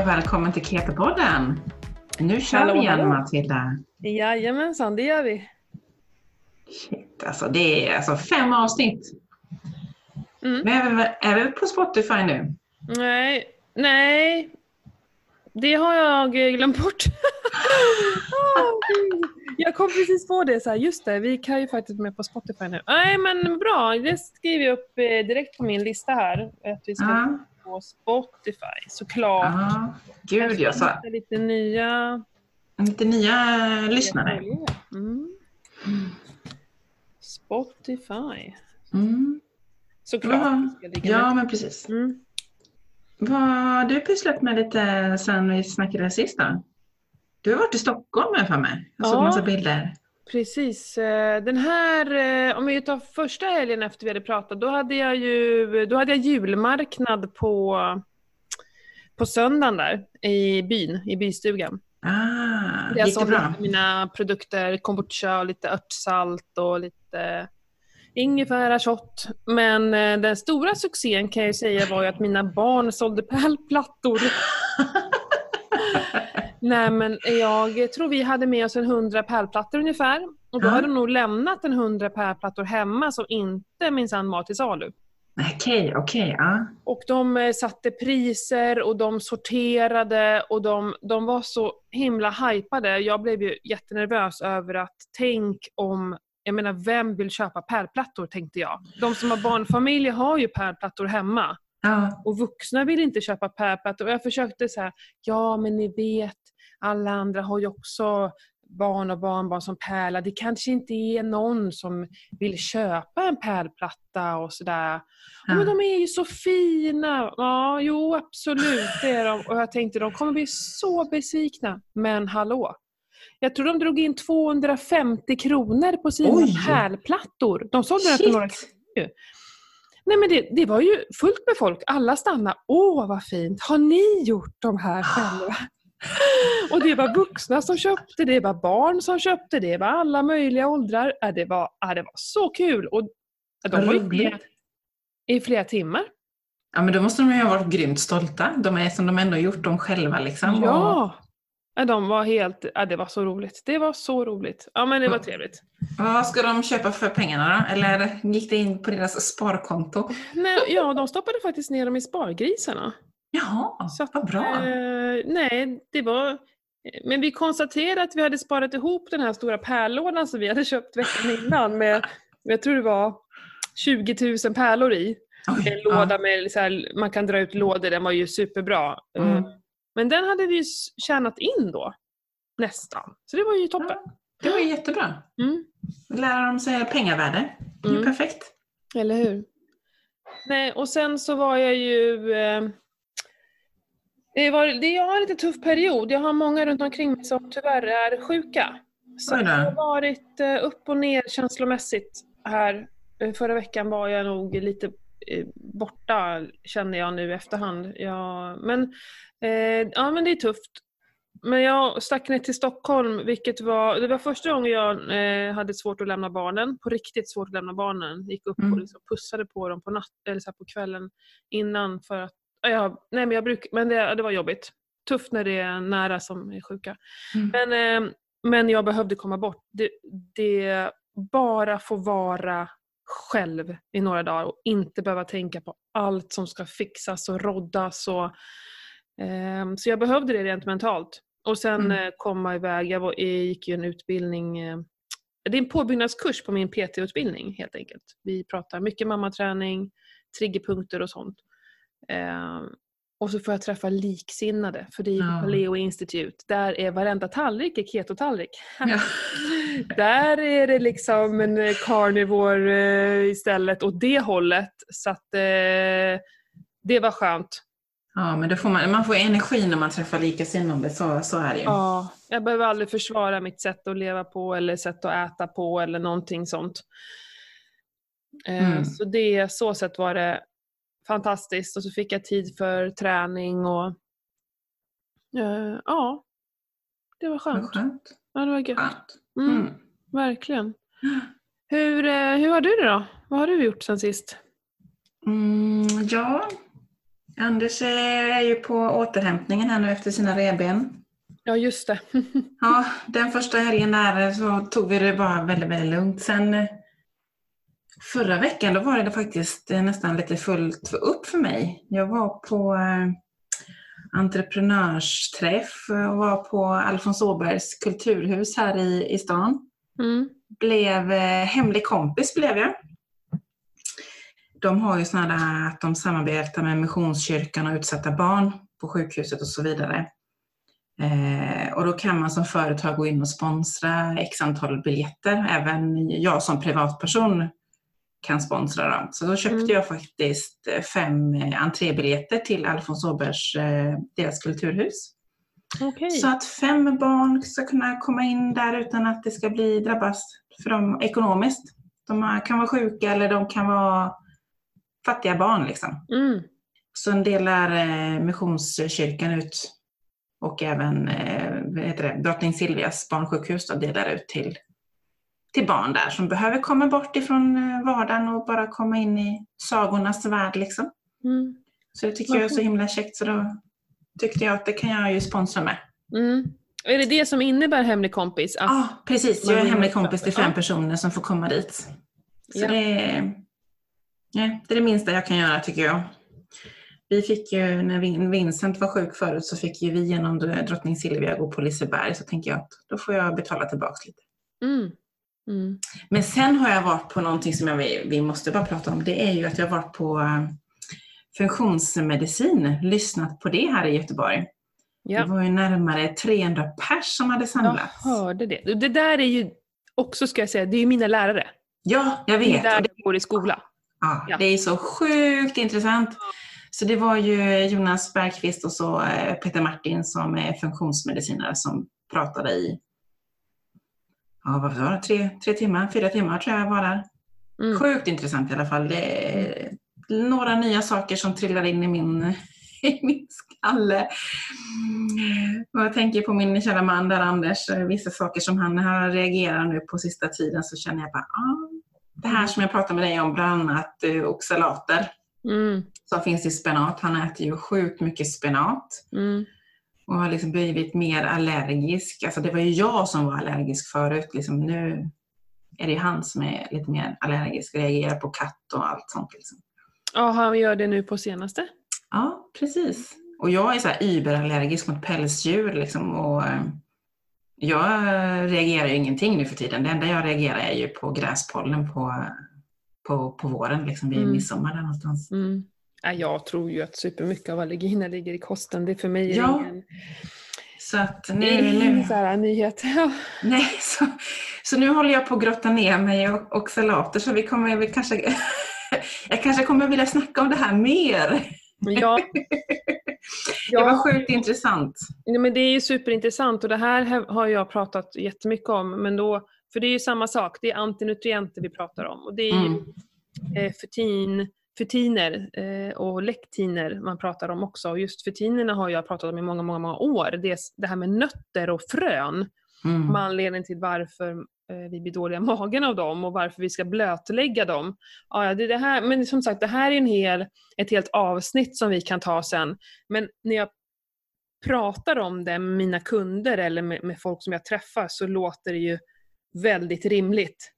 och välkommen till Keto-podden. Nu kör Hallå, vi igen hallå. Matilda. Jajamensan, det gör vi. Shit, alltså det är alltså fem avsnitt. Mm. Men är, vi, är vi på Spotify nu? Nej, nej. Det har jag glömt bort. Jag kom precis på det, så här, just det, vi kan ju faktiskt med på Spotify nu. Nej men bra, det skriver jag upp eh, direkt på min lista här. Att vi ska Ja. På Spotify, såklart. Ja, gud jag sa Lite nya... lite nya lyssnare. Mm. Spotify. Mm. Såklart. Ligga ja, men precis. Mm. Vad har du pysslat med lite sen vi snackade sist då? Du har varit i Stockholm här för mig. Jag såg Ja. massa bilder. Precis. eh, Den här, eh, om vi tar första helgen efter vi hade pratat, då hade jag ju då hade jag julmarknad på, på söndagen där i byn, i bystugan. Ah, jag sålde mina produkter, kombucha och lite örtsalt och lite ingefära shot. Men eh, den stora succén kan jag säga var att mina barn sålde pärlplattor. Nej men jag tror vi hade med oss en hundra pärlplattor ungefär. Och då Ja. hade de nog lämnat en hundra pärlplattor hemma som inte minsann var till salu. Okej, okej. ja. Och de eh, satte priser och de sorterade och de, de var så himla hypade. Jag blev ju jättenervös över att tänk om, jag menar vem vill köpa pärlplattor tänkte jag. De som har barnfamiljer har ju pärlplattor hemma. Ja. Och vuxna vill inte köpa pärlplattor. Och jag försökte så här, ja men ni vet, alla andra har ju också barn och barnbarn som pärlar. Det kanske inte är någon som vill köpa en pärlplatta och sådär. Ja. Men de är ju så fina! Ja, jo absolut det är de. Och jag tänkte de kommer bli så besvikna. Men hallå! Jag tror de drog in 250 kronor på sina Oj. pärlplattor. De sålde den för några kronor. Nej men det, det var ju fullt med folk. Alla stannade. Åh vad fint! Har ni gjort de här själva? Och det var vuxna som köpte, det var barn som köpte, det var alla möjliga åldrar. Ja, det, var, ja, det var så kul! Och de var roligt. med i flera timmar. Ja, men då måste de ju ha varit grymt stolta. De är som de ändå gjort dem själva liksom. Och, Ja! ja! De var helt, ja, det var så roligt. Det var så roligt. Ja men det var Ja. trevligt. vad ska de köpa för pengarna då? Eller gick det in på deras sparkonto? Nej, ja, de stoppade faktiskt ner dem i spargrisarna. Jaha, Så att, vad bra. Eh, nej, det var... Men vi konstaterade att vi hade sparat ihop den här stora pärlådan som vi hade köpt veckan innan med, jag tror det var 20 000 pärlor i. Oj, En låda med, så här, man kan dra ut lådor, den var ju superbra. Eh, Mm. Men den hade vi tjänat in då, nästan. Så det var ju toppen. Ja, det var ju jättebra. Mm. Lära dem sig pengavärde. Det är ju Mm. perfekt. Eller hur? Nej, och sen så var jag ju... Eh, det var, det, jag har en lite tuff period. Jag har många runt omkring mig som tyvärr är sjuka. Så det har varit eh, upp och ner känslomässigt här. Eh, Förra veckan var jag nog lite eh, borta känner jag nu i efterhand. Ja, men, eh, ja, men det är tufft. Men jag stack ner till Stockholm, vilket var, det var första gången jag eh, hade svårt att lämna barnen. På riktigt svårt att lämna barnen. Gick upp Mm. och liksom pussade på dem på, natt, eller så på kvällen innan för att, ja, nej men jag bruk, men det, det var jobbigt. Tufft när det är nära som är sjuka. Mm. Men, eh, men jag behövde komma bort. Det, det bara få vara själv i några dagar och inte behöva tänka på allt som ska fixas och roddas. Och, så jag behövde det rent mentalt. Och sen Mm. eh, komma iväg. Jag, var, jag gick ju en utbildning eh, det är en påbyggnadskurs på min PT-utbildning helt enkelt. Vi pratar mycket mammaträning, triggerpunkter och sånt. Eh, och så får jag träffa liksinnade, för det är Ja. Paleo Institute. Där är varenda tallrik är ketotallrik. Ja. Där är det liksom en eh, carnivore istället åt det hållet. Så att det var skönt. Ja, men då får man, man får energi när man träffar likasinnade, så, så är det ju. Ja, jag behöver aldrig försvara mitt sätt att leva på eller sätt att äta på eller någonting sånt. Eh, Mm. Så det, så sätt var det fantastiskt och så fick jag tid för träning och eh, ja, det var skönt. skönt. Ja, det var gött. Mm, Mm. Verkligen. Hur, eh, hur har du det då? Vad har du gjort sen sist? Mm, ja, Anders är ju på återhämtningen här nu efter sina revben. Ja, just det. Ja, den första helgen där så tog vi det bara väldigt, väldigt lugnt. Sen eh, förra veckan då var det faktiskt eh, nästan lite fullt upp för mig. Jag var på eh, entreprenörsträff och var på Alfons Åbergs kulturhus här i, i stan. Mm. Blev hemlig kompis blev jag. De har ju sådana där att de samarbetar med Missionskyrkan och utsatta barn på sjukhuset och så vidare. Eh, och då kan man som företag gå in och sponsra x antal biljetter. Även jag som privatperson kan sponsra dem. Så då köpte Mm. jag faktiskt eh, fem eh, entrébiljetter till Alfons Åbergs, eh, deras kulturhus. Okej. Så att fem barn ska kunna komma in där utan att det ska bli drabbas för dem ekonomiskt. De kan vara sjuka eller de kan vara fattiga barn. Liksom. Mm. Så delar eh, Missionskyrkan ut och även eh, Drottning Silvias barnsjukhus då, delar ut till, till barn där som behöver komma bort ifrån eh, vardagen och bara komma in i sagornas värld. Liksom. Mm. Så det tycker jag är så himla käckt så då tyckte jag att det kan jag ju sponsra med. Mm. Är det det som innebär hemlig kompis? Ja, precis. Jag är hemlig kompis till fem personer som får komma dit. Så Ja. det, ja, det är det minsta jag kan göra tycker jag. Vi fick ju, när Vin- Vincent var sjuk förut så fick ju vi genom drottning Silvia gå på Liseberg så tänker jag att då får jag betala tillbaks lite. Mm. Mm. Men sen har jag varit på någonting som jag, vi måste bara prata om. Det är ju att jag har varit på eh, funktionsmedicin, lyssnat på det här i Göteborg. Ja. Det var ju närmare 300 pers som hade Jag samlats. hörde det. Det där är ju också, ska jag säga, det är ju mina lärare. Ja, jag Det är vet. där jag går i skola. Ja, Ja. det är så sjukt intressant. Så det var ju Jonas Bergqvist och så eh, Peter Martin som är funktionsmedicinare som pratade i ja, vad var det, tre, tre timmar, fyra timmar tror jag var där. Mm. Sjukt intressant i alla fall. Det är några nya saker som trillar in i min, i min skalle. Och jag tänker på min kära man där, Anders, vissa saker som han har reagerat nu på sista tiden så känner jag bara, ah, det här som jag pratade med dig om, bland annat eh, oxalater Mm. som finns i spenat. Han äter ju sjukt mycket spenat Mm. och har liksom blivit mer allergisk. Alltså det var ju jag som var allergisk förut. Liksom nu är det ju han som är lite mer allergisk reagerar på katt och allt sånt. Liksom. Ja, han gör det nu på senaste. Ja, precis. Och jag är så här überallergisk mot pälsdjur. Liksom, och, eh, jag reagerar ju ingenting nu för tiden. Det enda jag reagerar är ju på gräspollen på, på, på våren, liksom vid Mm. midsommar där någonstans. Mm. Ja, jag tror ju att supermycket av allergierna ligger i kosten. Det för mig är Ja, ingen, Så att det nu, är nu, ingen så här nyhet. Nej, så, så nu håller jag på att grotta ner mig och, och salater så vi kommer väl kanske jag kanske kommer vilja snacka om det här mer. Ja, Det var ja. sjukt intressant. Nej, men det är ju superintressant och det här har jag pratat jättemycket om. Men då, för det är ju samma sak, det är antinutrienter vi pratar om. Och det är Mm. eh, fetin, fetiner eh, och lektiner man pratar om också. Och just fetinerna har jag pratat om i många, många, många år. Det, det här med nötter och frön. Mm. Med anledning till varför vi blir dåliga i magen av dem och varför vi ska blötlägga dem. Ja, det det här, men som sagt, det här är en hel, ett helt avsnitt som vi kan ta sen. Men när jag pratar om det med mina kunder eller med, med folk som jag träffar så låter det ju väldigt rimligt.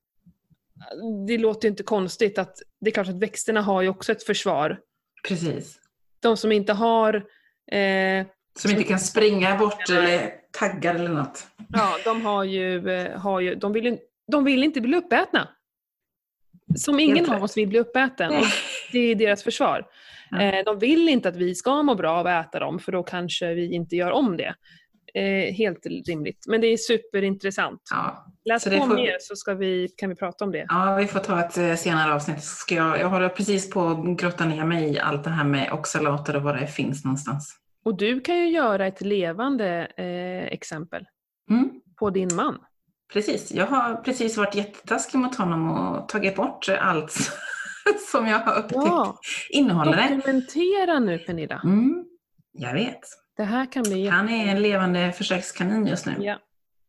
Det låter ju inte konstigt att det är klart att växterna har ju också ett försvar. Precis. De som inte har eh, Som inte kan springa bort eller taggar eller något. Ja, de har ju, eh, har ju de, vill, de vill inte bli uppätna. Som ingen av oss vill bli uppäten. Och det är deras försvar. Ja. Eh, De vill inte att vi ska må bra av att äta dem, för då kanske vi inte gör om det. Eh, Helt rimligt. Men det är superintressant. Ja. Läs Så på får- mer så ska vi, kan vi prata om det. ja, vi får ta ett senare avsnitt. Ska jag, jag håller precis på att grotta ner mig i allt det här med oxalater och var det finns någonstans. Och du kan ju göra ett levande eh, exempel Mm. på din man. Precis, jag har precis varit jättetaskig mot honom och tagit bort allt som jag har upptäckt Ja, innehåller det. dokumentera nu Pernilla. Mm, jag vet. Det här kan bli Han är en levande försökskanin just nu. Ja.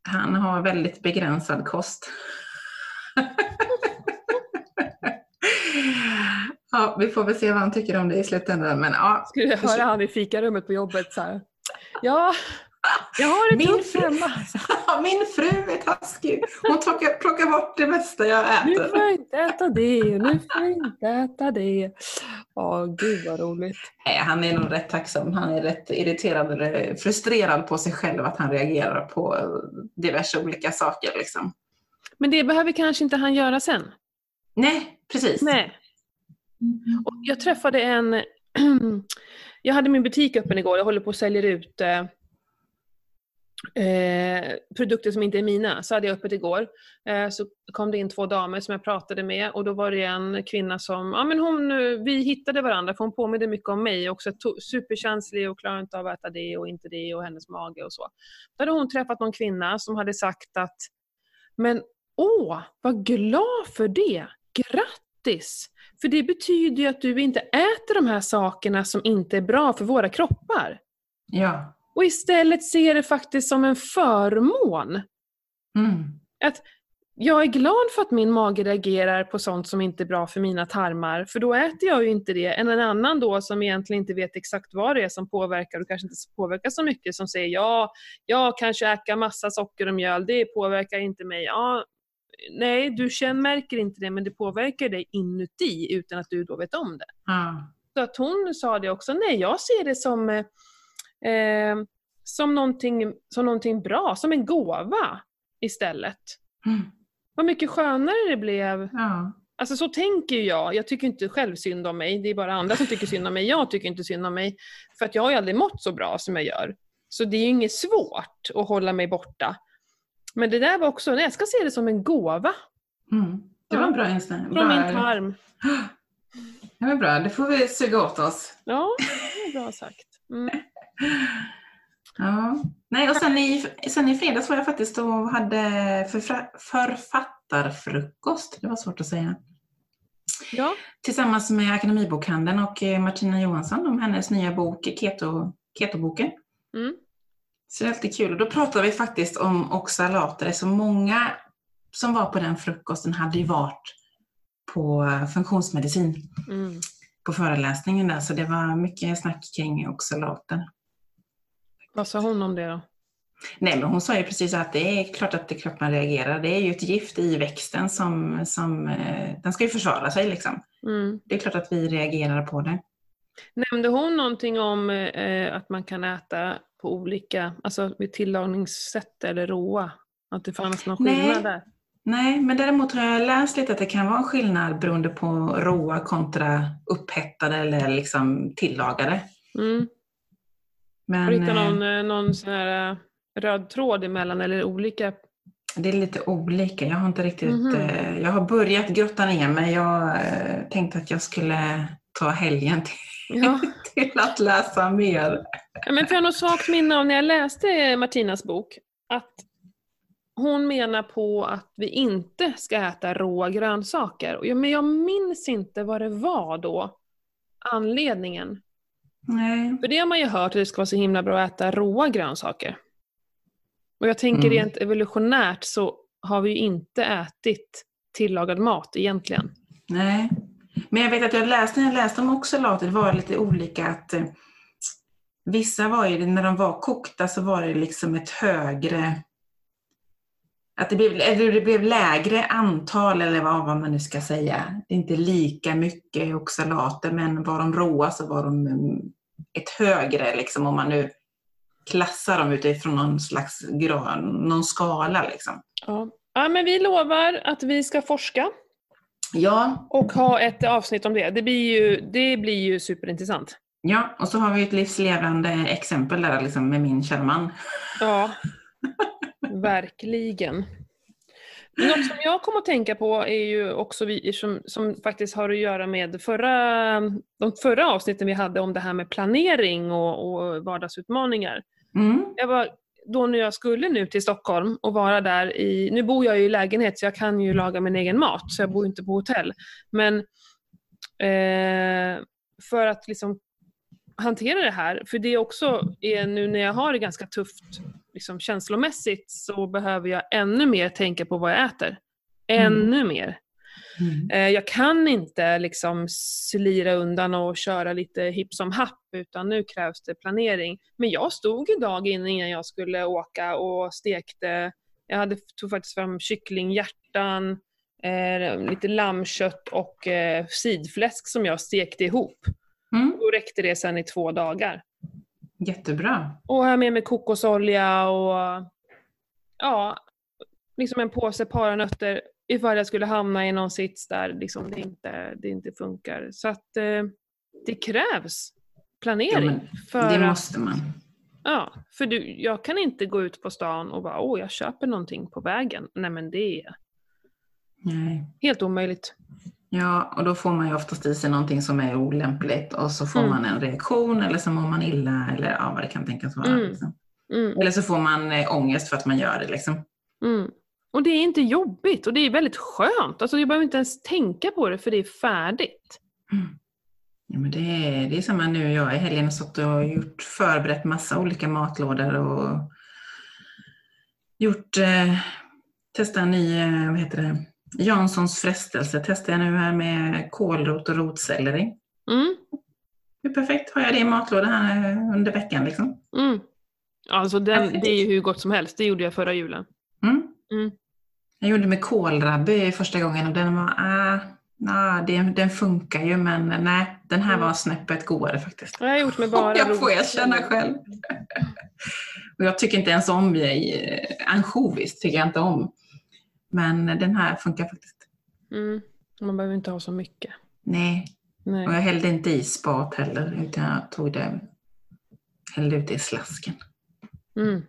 Han har väldigt begränsad kost. Ja, vi får väl se vad han tycker om det i slutändan. Men, ja. Skulle jag höra han i fikarummet på jobbet så här. Ja, jag har det Min fru- hemma. Min fru är taskig. Hon plockar, plockar bort det mesta jag Nu äter. får jag inte äta det, nu får jag inte äta det. Ja, gud vad roligt. Nej, han är nog rätt tacksam. Han är rätt irriterad eller frustrerad på sig själv att han reagerar på diverse olika saker. Liksom. Men det behöver kanske inte han göra sen. Nej, precis. Nej. Mm. Och jag träffade en... jag hade min butik öppen igår. Jag håller på att sälja ut eh, eh, produkter som inte är mina. Så hade jag öppet igår. Eh, så kom det in två damer som jag pratade med och då var det en kvinna som, ja men hon, eh, vi hittade varandra för hon påminde mycket om mig. Också superkänslig och klarar inte av att äta det och inte det och hennes mage och så. Då hade hon träffat någon kvinna som hade sagt att, men åh, vad glad för det! Grattis! För det betyder ju att du inte äter de här sakerna som inte är bra för våra kroppar. Ja. Och istället ser det faktiskt som en förmån. Mm. Att jag är glad för att min mage reagerar på sånt som inte är bra för mina tarmar, för då äter jag ju inte det, än en annan då som egentligen inte vet exakt vad det är som påverkar och kanske inte påverkar så mycket, som säger ja, jag kan käka massa socker och mjöl, det påverkar inte mig. Ja, nej, du känner, märker inte det, men det påverkar dig inuti utan att du då vet om det. Ja. Så att hon sa det också, nej jag ser det som, eh, eh, som, någonting, som någonting bra, som en gåva istället. Mm. Vad mycket skönare det blev. Ja. Alltså så tänker jag. Jag tycker inte själv synd om mig. Det är bara andra som tycker synd om mig. Jag tycker inte synd om mig. För att jag har ju aldrig mått så bra som jag gör. Så det är ju inget svårt att hålla mig borta. Men det där var också, nej, jag ska se det som en gåva Mm. Det var en bra inställning. från min Bra. tarm. Det var bra, det får vi suga åt oss. Ja, det bra sagt. Mm. Ja. Nej, och sen i, sen i fredags var jag faktiskt och hade förfra, författarfrukost. Det var svårt att säga. Ja, Tillsammans med Akademibokhandeln och eh, Martina Johansson om hennes nya bok Keto, Ketoboken. mm. Så det är alltid kul. Och då pratade vi faktiskt om oxalater. Så många som var på den frukosten hade ju varit på funktionsmedicin Mm. på föreläsningen där. Så det var mycket snack kring oxalater. Vad sa hon om det då? Nej, men hon sa ju precis att det är klart att det kroppen reagerar. Det är ju ett gift i växten som, som eh, den ska ju försvara sig liksom. Mm. Det är klart att vi reagerar på det. Nämnde hon någonting om eh, att man kan äta på olika, alltså med tillagningssätt eller råa? Att det fanns någon Nej. skillnad där? Nej, men däremot har jag läst lite att det kan vara en skillnad beroende på råa kontra upphettade eller liksom tillagade. Mm. Men Har du hittat eh, någon, eh, någon sån här eh, röd tråd emellan eller olika? det är lite olika. Jag har inte riktigt... Mhm. eh, Jag har börjat grotta ner mig. Jag eh, tänkte att jag skulle ta helgen till, Ja. till att läsa mer. Ja, Men för jag har något svagt minne av när jag läste Martinas bok, att hon menar på att vi inte ska äta råa grönsaker. Men jag minns inte vad det var då, anledningen. Nej. För det har man ju hört att det ska vara så himla bra att äta råa grönsaker. Och jag tänker Mm. rent evolutionärt så har vi ju inte ätit tillagad mat egentligen. Nej. Men jag vet att jag läste, när jag läste om oxalater, det var lite olika att eh, vissa var ju, när de var kokta så var det liksom ett högre att det blev, eller det blev lägre antal eller vad, vad man nu ska säga. Inte lika mycket oxalater men var de råa så var de mm, ett högre liksom om man nu klassar dem utifrån någon slags grön, någon skala liksom. Ja. ja, men vi lovar att vi ska forska Ja, och ha ett avsnitt om det. Det blir ju, det blir ju superintressant. Ja, och så har vi ett livslevande exempel där liksom med min kära man. Ja, verkligen. Något som jag kommer att tänka på är ju också vi, som, som faktiskt har att göra med förra, de förra avsnitten vi hade om det här med planering och, och vardagsutmaningar. Mm. Jag var, då när jag skulle nu till Stockholm och vara där i, nu bor jag ju i lägenhet så jag kan ju laga min egen mat så jag bor inte på hotell. Men eh, för att liksom hantera det här, för det också är nu när jag har det ganska tufft liksom känslomässigt så behöver jag ännu mer tänka på vad jag äter. Ännu mer. Mm. Eh, Jag kan inte liksom slira undan och köra lite hipp som happ utan nu krävs det planering. Men jag stod en dag innan jag skulle åka och stekte, jag hade, tog faktiskt fram kycklinghjärtan, eh, lite lammkött och eh, sidfläsk som jag stekte ihop. Mm. Då räckte det sen i två dagar. Jättebra. Och jag har med mig kokosolja och ja, liksom en påse paranötter ifall jag skulle hamna i någon sits där liksom det, inte, det inte funkar. Så att eh, det krävs planering. Ja, för Det att- måste man. Ja, för du, jag kan inte gå ut på stan och bara åh, jag köper någonting på vägen. Nej men det är Nej. helt omöjligt. Ja, och då får man ju oftast i sig någonting som är olämpligt och så får Mm. man en reaktion eller så mår man illa eller ja, vad det kan tänkas vara. Mm. Liksom. Mm, Eller så får man eh, ångest för att man gör det. Liksom. Mm. Och det är inte jobbigt och det är väldigt skönt. Alltså jag behöver inte ens tänka på det för det är färdigt. Mm. Ja, men det, är, det är samma nu. Jag i helgen har stått och gjort, förberett massa olika matlådor och gjort, eh, testat en ny, eh, vad heter det, Janssons frestelse testar jag nu här med kålrot och rotselleri. Mm, Det är perfekt. Har jag det i matlådan här eh, under veckan liksom. mm. Alltså den, det är ju hur gott som helst. Det gjorde jag förra julen. Mm. Jag gjorde med kålrabbi första gången och den var, ah, ah, den, den funkar ju men nej, den här var snäppet godare faktiskt. Jag har gjort med bara jag får erkänna själv. och jag tycker inte ens om eh, ansjovis, tycker jag inte om. Men den här funkar faktiskt. Mm. Man behöver inte ha så mycket. Nej, Nej. och jag hällde inte i spat heller, utan jag tog det, hällde ut det i slasken. Mm.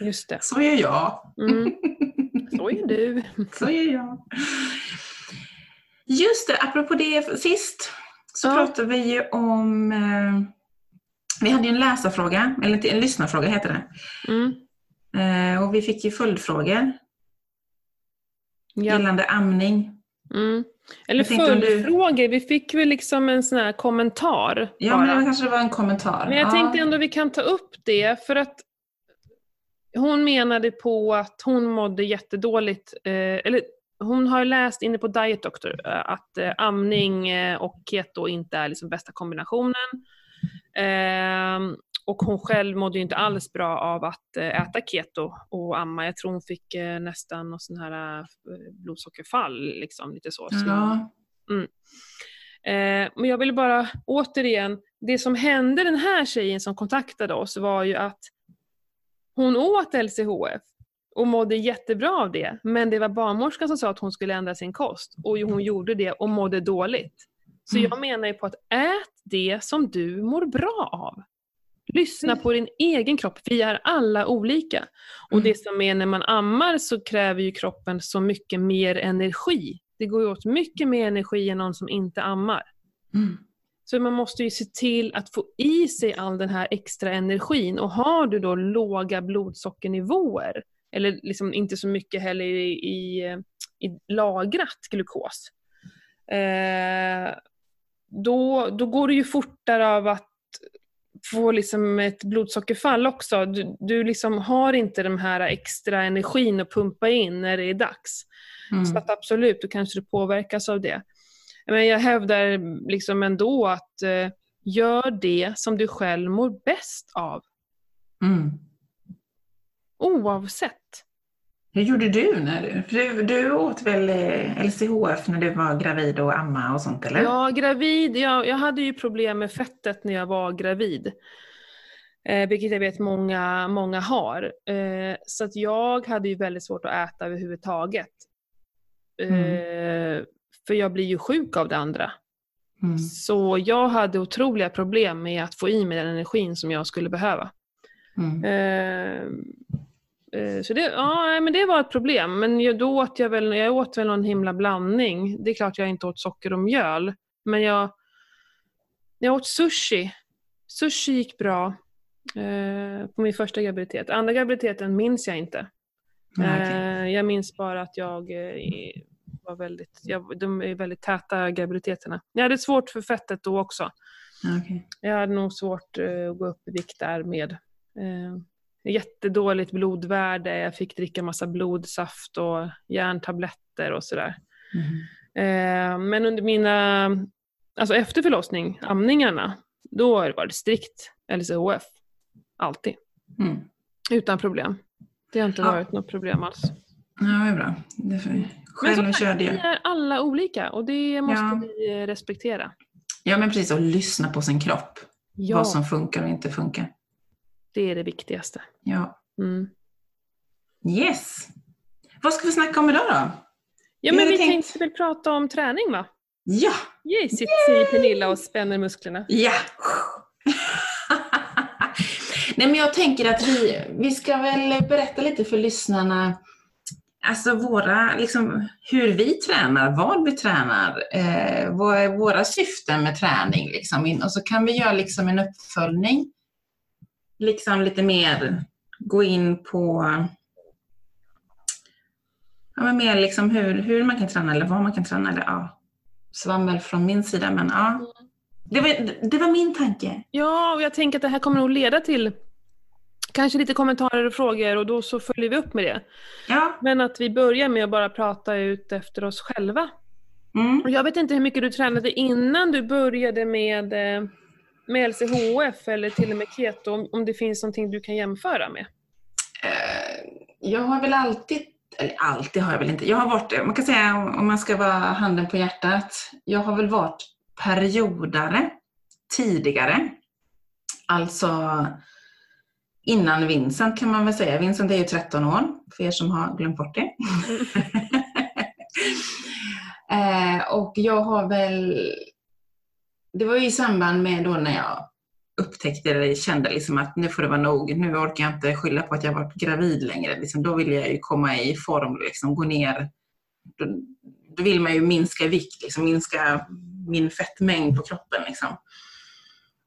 Just det. Så gör jag. Mm. Så är du. Så gör jag. Just det, apropå det sist så Ja. pratade vi ju om eh, vi hade ju en läsarfråga, eller en lyssnarfråga heter det. Mm. Eh, och vi fick ju följdfrågor Ja. gällande amning. Mm. Eller om du- följdfrågor. Vi fick väl liksom en sån här kommentar Ja, bara. men det kanske var en kommentar. Men jag ja. tänkte ändå vi kan ta upp det för att hon menade på att hon mådde jättedåligt, eh, eller hon har läst inne på Diet Doctor eh, att eh, amning eh, och keto inte är liksom bästa kombinationen. Ehm, och hon själv mådde inte alls bra av att eh, äta keto och amma. Jag tror hon fick eh, nästan någon sån här eh, blodsockerfall, liksom, lite så. Ja. Eh, men jag vill bara återigen, det som hände den här tjejen som kontaktade oss var ju att hon åt LCHF och mådde jättebra av det. Men det var barnmorskan som sa att hon skulle ändra sin kost och hon gjorde det och mådde dåligt. Så Mm. jag menar ju på att ät det som du mår bra av. Lyssna på din egen kropp. Vi är alla olika. Och Mm. det som är när man ammar så kräver ju kroppen så mycket mer energi. Det går ju åt mycket mer energi än någon som inte ammar. Mm. Så man måste ju se till att få i sig all den här extra energin. Och har du då låga blodsockernivåer, eller liksom inte så mycket heller i, i, i lagrat glukos, eh, då, då går det ju fortare av att få liksom ett blodsockerfall också. Du, du liksom har inte den här extra energin att pumpa in när det är dags. Mm. Så att absolut, då kanske du påverkas av det. Men jag hävdar liksom ändå att eh, gör det som du själv mår bäst av. Mm. Oavsett. Hur gjorde du? när du, du? Åt väl eh, LCHF när du var gravid och amma och sånt eller? Ja, gravid. Jag, jag hade ju problem med fettet när jag var gravid. Eh, vilket jag vet många, många har. Eh, så att jag hade ju väldigt svårt att äta överhuvudtaget. Eh, För jag blir ju sjuk av det andra. Mm. Så jag hade otroliga problem med att få i mig den energin som jag skulle behöva. Mm. Eh, eh, så det, ja, men det var ett problem. Men jag, då åt jag väl, jag åt väl någon himla blandning. Det är klart jag inte åt socker och mjöl. Men jag, jag åt sushi. Sushi gick bra eh, på min första graviditet. Andra graviditeten minns jag inte. Ja, okej. Eh, jag minns bara att jag eh, var väldigt, jag, de är väldigt täta graviditeterna. Jag hade svårt för fettet då också. Ja, okej. Jag hade nog svårt eh, att gå upp i vikt där med. Eh, jättedåligt blodvärde, jag fick dricka massa blodsaft och järntabletter och sådär. Eh, men under mina, alltså efter förlossning, amningarna, då har det strikt LCHF. Alltid. Mm. Utan problem. Det har inte Ja. varit något problem alls. Ja, det är bra. Det är för... Men Själv som sagt, körde vi jag. är alla olika och det måste Ja. vi eh, respektera. Ja, men precis. Och lyssna på sin kropp. Ja, Vad som funkar och inte funkar. det är det viktigaste. Ja. Mm. Yes! Vad ska vi snacka om idag då? Ja, Vi men vi tänkt- tänkte väl prata om träning va? Ja! Yes, säger Pernilla och spänner musklerna. Ja! Nej men jag tänker att vi, vi ska väl berätta lite för lyssnarna Alltså våra, liksom, hur vi tränar, vad vi tränar, eh, vad är våra syften med träning liksom. Och så kan vi göra liksom en uppföljning. Liksom lite mer gå in på ja, men mer liksom hur, hur man kan träna eller vad man kan träna. Eller, ja, svammel från min sida men ja. Det var, det var min tanke. Ja, och jag tänker att det här kommer nog leda till kanske lite kommentarer och frågor och då så följer vi upp med det. Ja. Men att vi börjar med att bara prata ut efter oss själva. Mm. Och jag vet inte hur mycket du tränade innan du började med, eh, med LCHF eller till och med keto, om, om det finns någonting du kan jämföra med. Eh, Jag har väl alltid, eller alltid har jag väl inte, jag har varit, man kan säga om man ska vara handen på hjärtat, jag har väl varit periodare tidigare. Alltså innan Vincent kan man väl säga. Vincent är ju 13 år, för er som har glömt bort det. eh, och jag har väl, det var ju i samband med då när jag upptäckte eller kände liksom att nu får det vara nog. Nu orkar jag inte skylla på att jag varit gravid längre. Liksom, då vill jag ju komma i form, liksom, gå ner. Då, då vill man ju minska vikt, liksom, minska min fettmängd på kroppen. Liksom.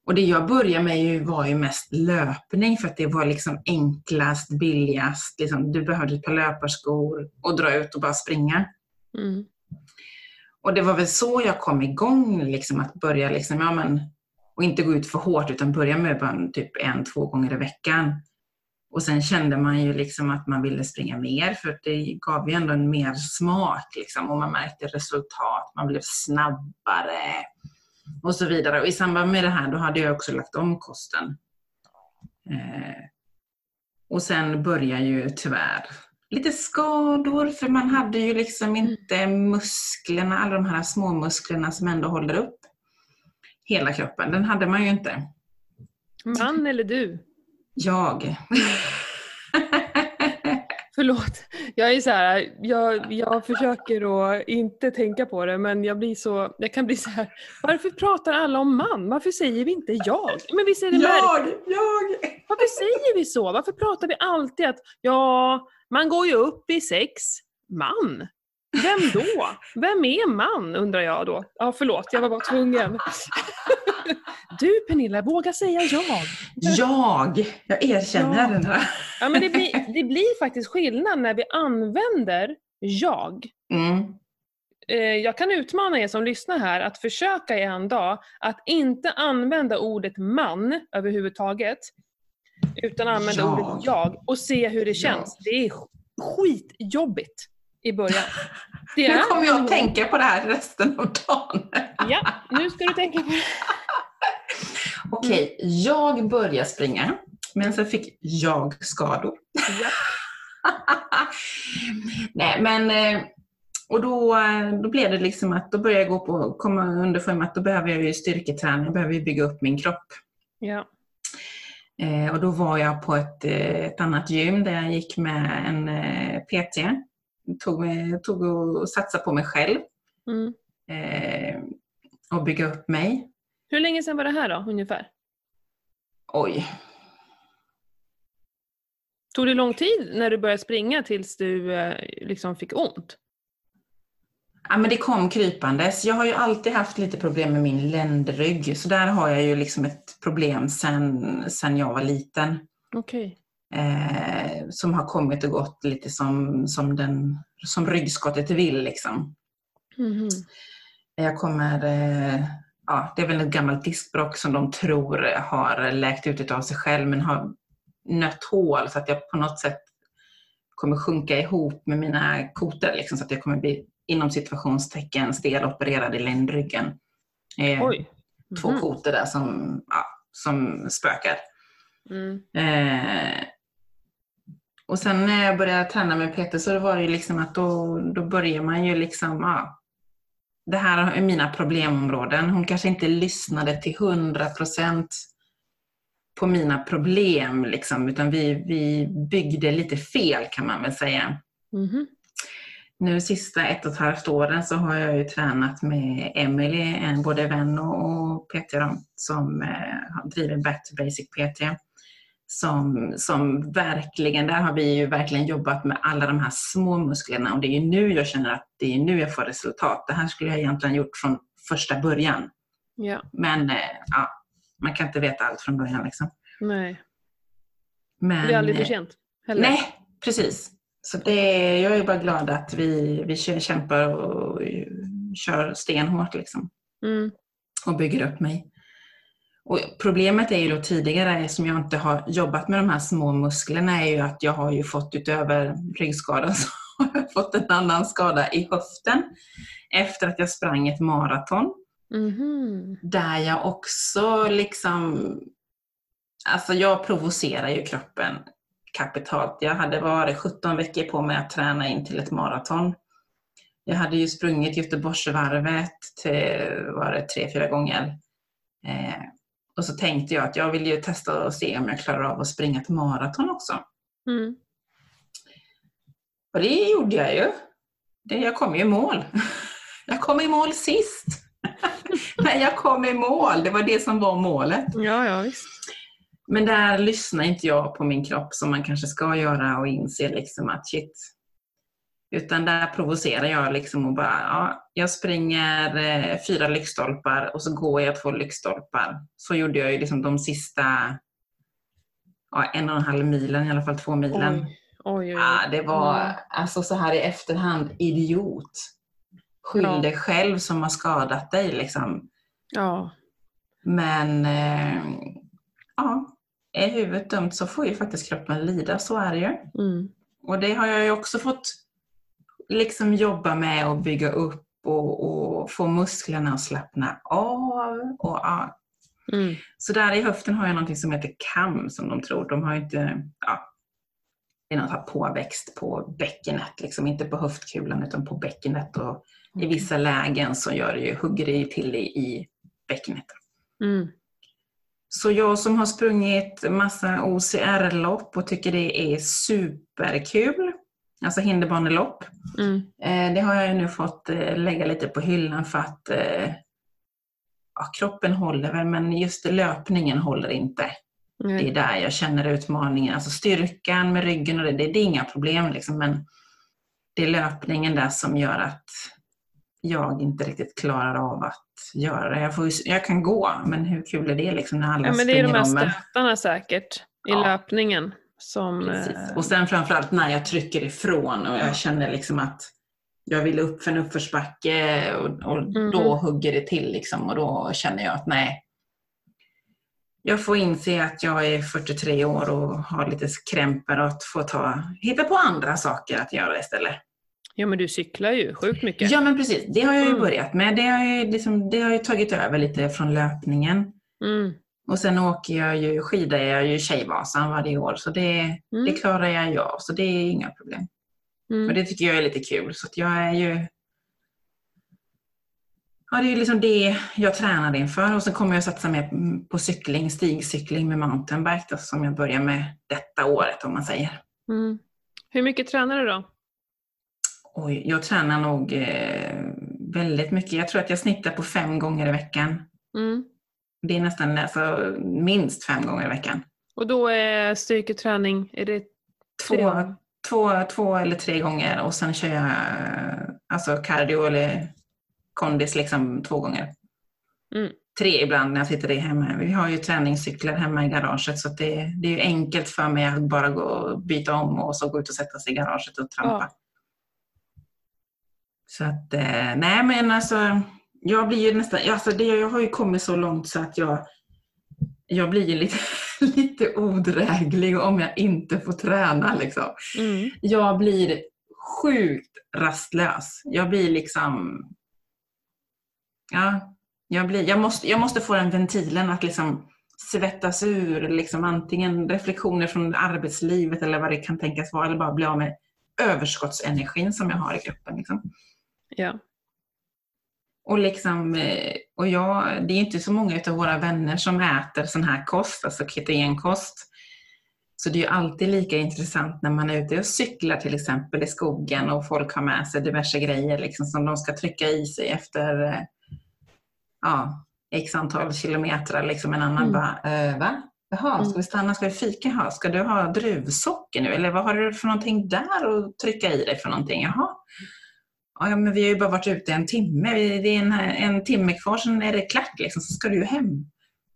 Och det jag började med ju var ju mest löpning för att det var liksom enklast, billigast. Liksom, du behövde ett par löparskor och dra ut och bara springa. Mm. Och det var väl så jag kom igång, liksom, att börja liksom, ja, men, och inte gå ut för hårt utan börja med bara typ en, två gånger i veckan. Och sen kände man ju liksom att man ville springa mer för det gav ju ändå en mer smak liksom, och man märkte resultat, man blev snabbare och så vidare. Och i samband med det här då hade jag också lagt om kosten. Eh, och sen började ju tyvärr lite skador för man hade ju liksom inte musklerna, alla de här små musklerna som ändå håller upp hela kroppen. Den hade man ju inte. Man eller du? Jag. Förlåt. Jag är så här, jag, jag försöker att inte tänka på det men jag blir så, jag kan bli så här. varför pratar alla om man? Varför säger vi inte jag? Men visst är det? Jag! Jag! Varför säger vi så? Varför pratar vi alltid att ja, man går ju upp i sex. Man? Vem då? Vem är man undrar jag då. Ja förlåt, jag var bara tvungen. Du Pernilla, våga säga jag. Jag! Jag erkänner den här. Ja, men det, blir, det blir faktiskt skillnad när vi använder jag. Mm. Eh, Jag kan utmana er som lyssnar här att försöka i en dag att inte använda ordet man överhuvudtaget. Utan använda Jag. ordet jag och se hur det känns. Det är sk- skitjobbigt i början. Det Nu kommer jag att tänka på det här resten av dagen. Ja, nu ska du tänka på det. Okej, jag började springa, men sen fick jag skador. Ja. Nej, men eh, och då, då blev det liksom att då började jag gå på, komma underfund med att då behöver jag ju styrketräning, jag behöver ju bygga upp min kropp. Ja. Eh, och då var jag på ett, eh, ett annat gym där jag gick med en eh, PT. Tog, mig, tog och satsade på mig själv Mm. eh, och bygga upp mig. Hur länge sedan var det här då, ungefär? Oj, Tog det lång tid när du började springa tills du eh, liksom fick ont? Ja, men det kom krypandes. Jag har ju alltid haft lite problem med min ländrygg, så där har jag ju liksom ett problem sen, sen jag var liten. Okej. Eh, som har kommit och gått lite som, som, den, som ryggskottet vill. Liksom. Mhm. Jag kommer, eh, ja, det är väl ett gammalt diskbråck som de tror har läkt ut av sig själv men har nött hål så att jag på något sätt kommer sjunka ihop med mina kotor liksom, så att jag kommer bli inom situationstecken stelopererad i ländryggen. Eh, Oj. Två Mhm. kotor där som, ja, som spökar. Mm. Eh, och sen när jag började träna med Peter så var det ju liksom att då, då börjar man ju liksom, ja, det här är mina problemområden. Hon kanske inte lyssnade till 100% på mina problem, liksom, utan vi, vi byggde lite fel kan man väl säga. Mhm. Nu sista ett och ett halvt åren så har jag ju tränat med Emily, en både vän och, PT som eh, driver Back to Basic PT. Som, som verkligen, där har vi ju verkligen jobbat med alla de här små musklerna och det är ju nu jag känner att det är nu jag får resultat. Det här skulle jag egentligen gjort från första början. Ja, Men eh, ja, man kan inte veta allt från början liksom. nej. Men, Det är aldrig för eh, sent. Heller. Nej, precis. Så det, jag är bara glad att vi, vi kämpar och kör stenhårt liksom, Mm. och bygger upp mig. Och problemet är ju då tidigare, som jag inte har jobbat med de här små musklerna, är ju att jag har ju fått utöver ryggskadan så har jag fått en annan skada i höften efter att jag sprang ett maraton Mhm. där jag också liksom, alltså jag provocerar ju kroppen kapitalt. Jag hade varit 17 veckor på mig att träna in till ett maraton. Jag hade ju sprungit Göteborgsvarvet till, var det tre, fyra gånger. Eh, och så tänkte jag att jag vill ju testa och se om jag klarar av att springa ett maraton också. Mm. Och det gjorde jag ju. Det, jag kom ju i mål. Jag kom i mål sist. Men jag kom i mål, det var det som var målet. Ja, ja visst. Men där lyssnar inte jag på min kropp som man kanske ska göra och inser liksom att shit. Utan där provocerar jag liksom och bara, ja, jag springer eh, fyra lyktstolpar och så går jag två lyktstolpar. Så gjorde jag ju liksom de sista ja, en och en halv milen, i alla fall två milen. Oj, oj, oj. Ja, det var Mm. alltså så här i efterhand, idiot. Skyll Ja. dig själv som har skadat dig liksom. Ja. Men eh, ja, är huvudet dumt så får ju faktiskt kroppen lida, så är det ju. Mm. Och det har jag ju också fått liksom jobba med och bygga upp och, och få musklerna att slappna av. Och, ja. Mm. Så där i höften har jag någonting som heter KAM som de tror. De har inte, ja, det är någon påväxt på bäckenet, liksom inte på höftkulan utan på bäckenet. Och i Okej. vissa lägen så gör det ju, hugger det till i, i bäckenet. Mm. Så jag som har sprungit massa OCR-lopp och tycker det är superkul, alltså hinderbanelopp, Mm. eh, det har jag nu fått eh, lägga lite på hyllan för att eh, ja, kroppen håller väl, men just löpningen håller inte. Det är där jag känner utmaningen. Alltså styrkan med ryggen och det, det, det är inga problem, liksom, men det är löpningen där som gör att jag inte riktigt klarar av att göra det. Jag, får, jag kan gå, men hur kul är det liksom när alla Ja, men det är de här stötarna säkert i Ja. löpningen som... Precis. eh, Och sen framförallt när jag trycker ifrån och jag känner liksom att jag vill upp för en uppförsbacke och, och Mhm. då hugger det till liksom och då känner jag att nej. Jag får inse att jag är 43 år och har lite krämpor och att få ta, hitta på andra saker att göra istället. Ja, men du cyklar ju sjukt mycket. Ja men precis, det har jag ju Mm. börjat med. Det har, ju liksom, det har ju tagit över lite från löpningen. Mm. Och sen åker jag ju, skidar jag ju Tjejvasan varje år så det, Mm. det klarar jag ju av. Så det är inga problem. Mm. Och det tycker jag är lite kul. Så jag är ju... Ja, det är liksom det jag tränar inför. Och sen kommer jag satsa mer på cykling, stigcykling med mountainbike då, som jag börjar med detta året om man säger. Mm. Hur mycket tränar du då? Oj, jag tränar nog eh, väldigt mycket. Jag tror att jag snittar på fem gånger i veckan. Mm. Det är nästan alltså, minst fem gånger i veckan. Och då är styrketräning, är det Två, två, två eller tre gånger och sen kör jag alltså cardio eller kondis liksom två gånger. Mm. Tre ibland när jag sitter i hemma. Vi har ju träningscyklar hemma i garaget så det, det är ju enkelt för mig att bara gå och byta om och så gå ut och sätta sig i garaget och trampa. Så att, eh, nej men alltså, jag blir ju nästan, alltså det, jag har ju kommit så långt så att jag, jag blir ju lite, lite odräglig om jag inte får träna liksom. Mm. Jag blir sjukt rastlös. Jag blir liksom... Ja, jag, blir, jag, måste, jag måste få den ventilen att liksom svettas ur liksom antingen reflektioner från arbetslivet eller vad det kan tänkas vara, eller bara bli av med överskottsenergin som jag har i kroppen. Liksom. Ja. Och, liksom, eh, och jag, det är inte så många av våra vänner som äter sån här kost, alltså ketogenkost. Så det är alltid lika intressant när man är ute och cyklar till exempel i skogen och folk har med sig diverse grejer liksom, som de ska trycka i sig efter eh, ja, x antal kilometer. Liksom en annan mm. bara, äh, va? Jaha, ska mm. vi stanna? Ska vi fika? Jaha, ska du ha druvsocker nu? Eller vad har du för någonting där att trycka i dig för någonting? Jaha. Ja, men vi har ju bara varit ute en timme. Det är en, en timme kvar, sen är det klart liksom, så ska du ju hem.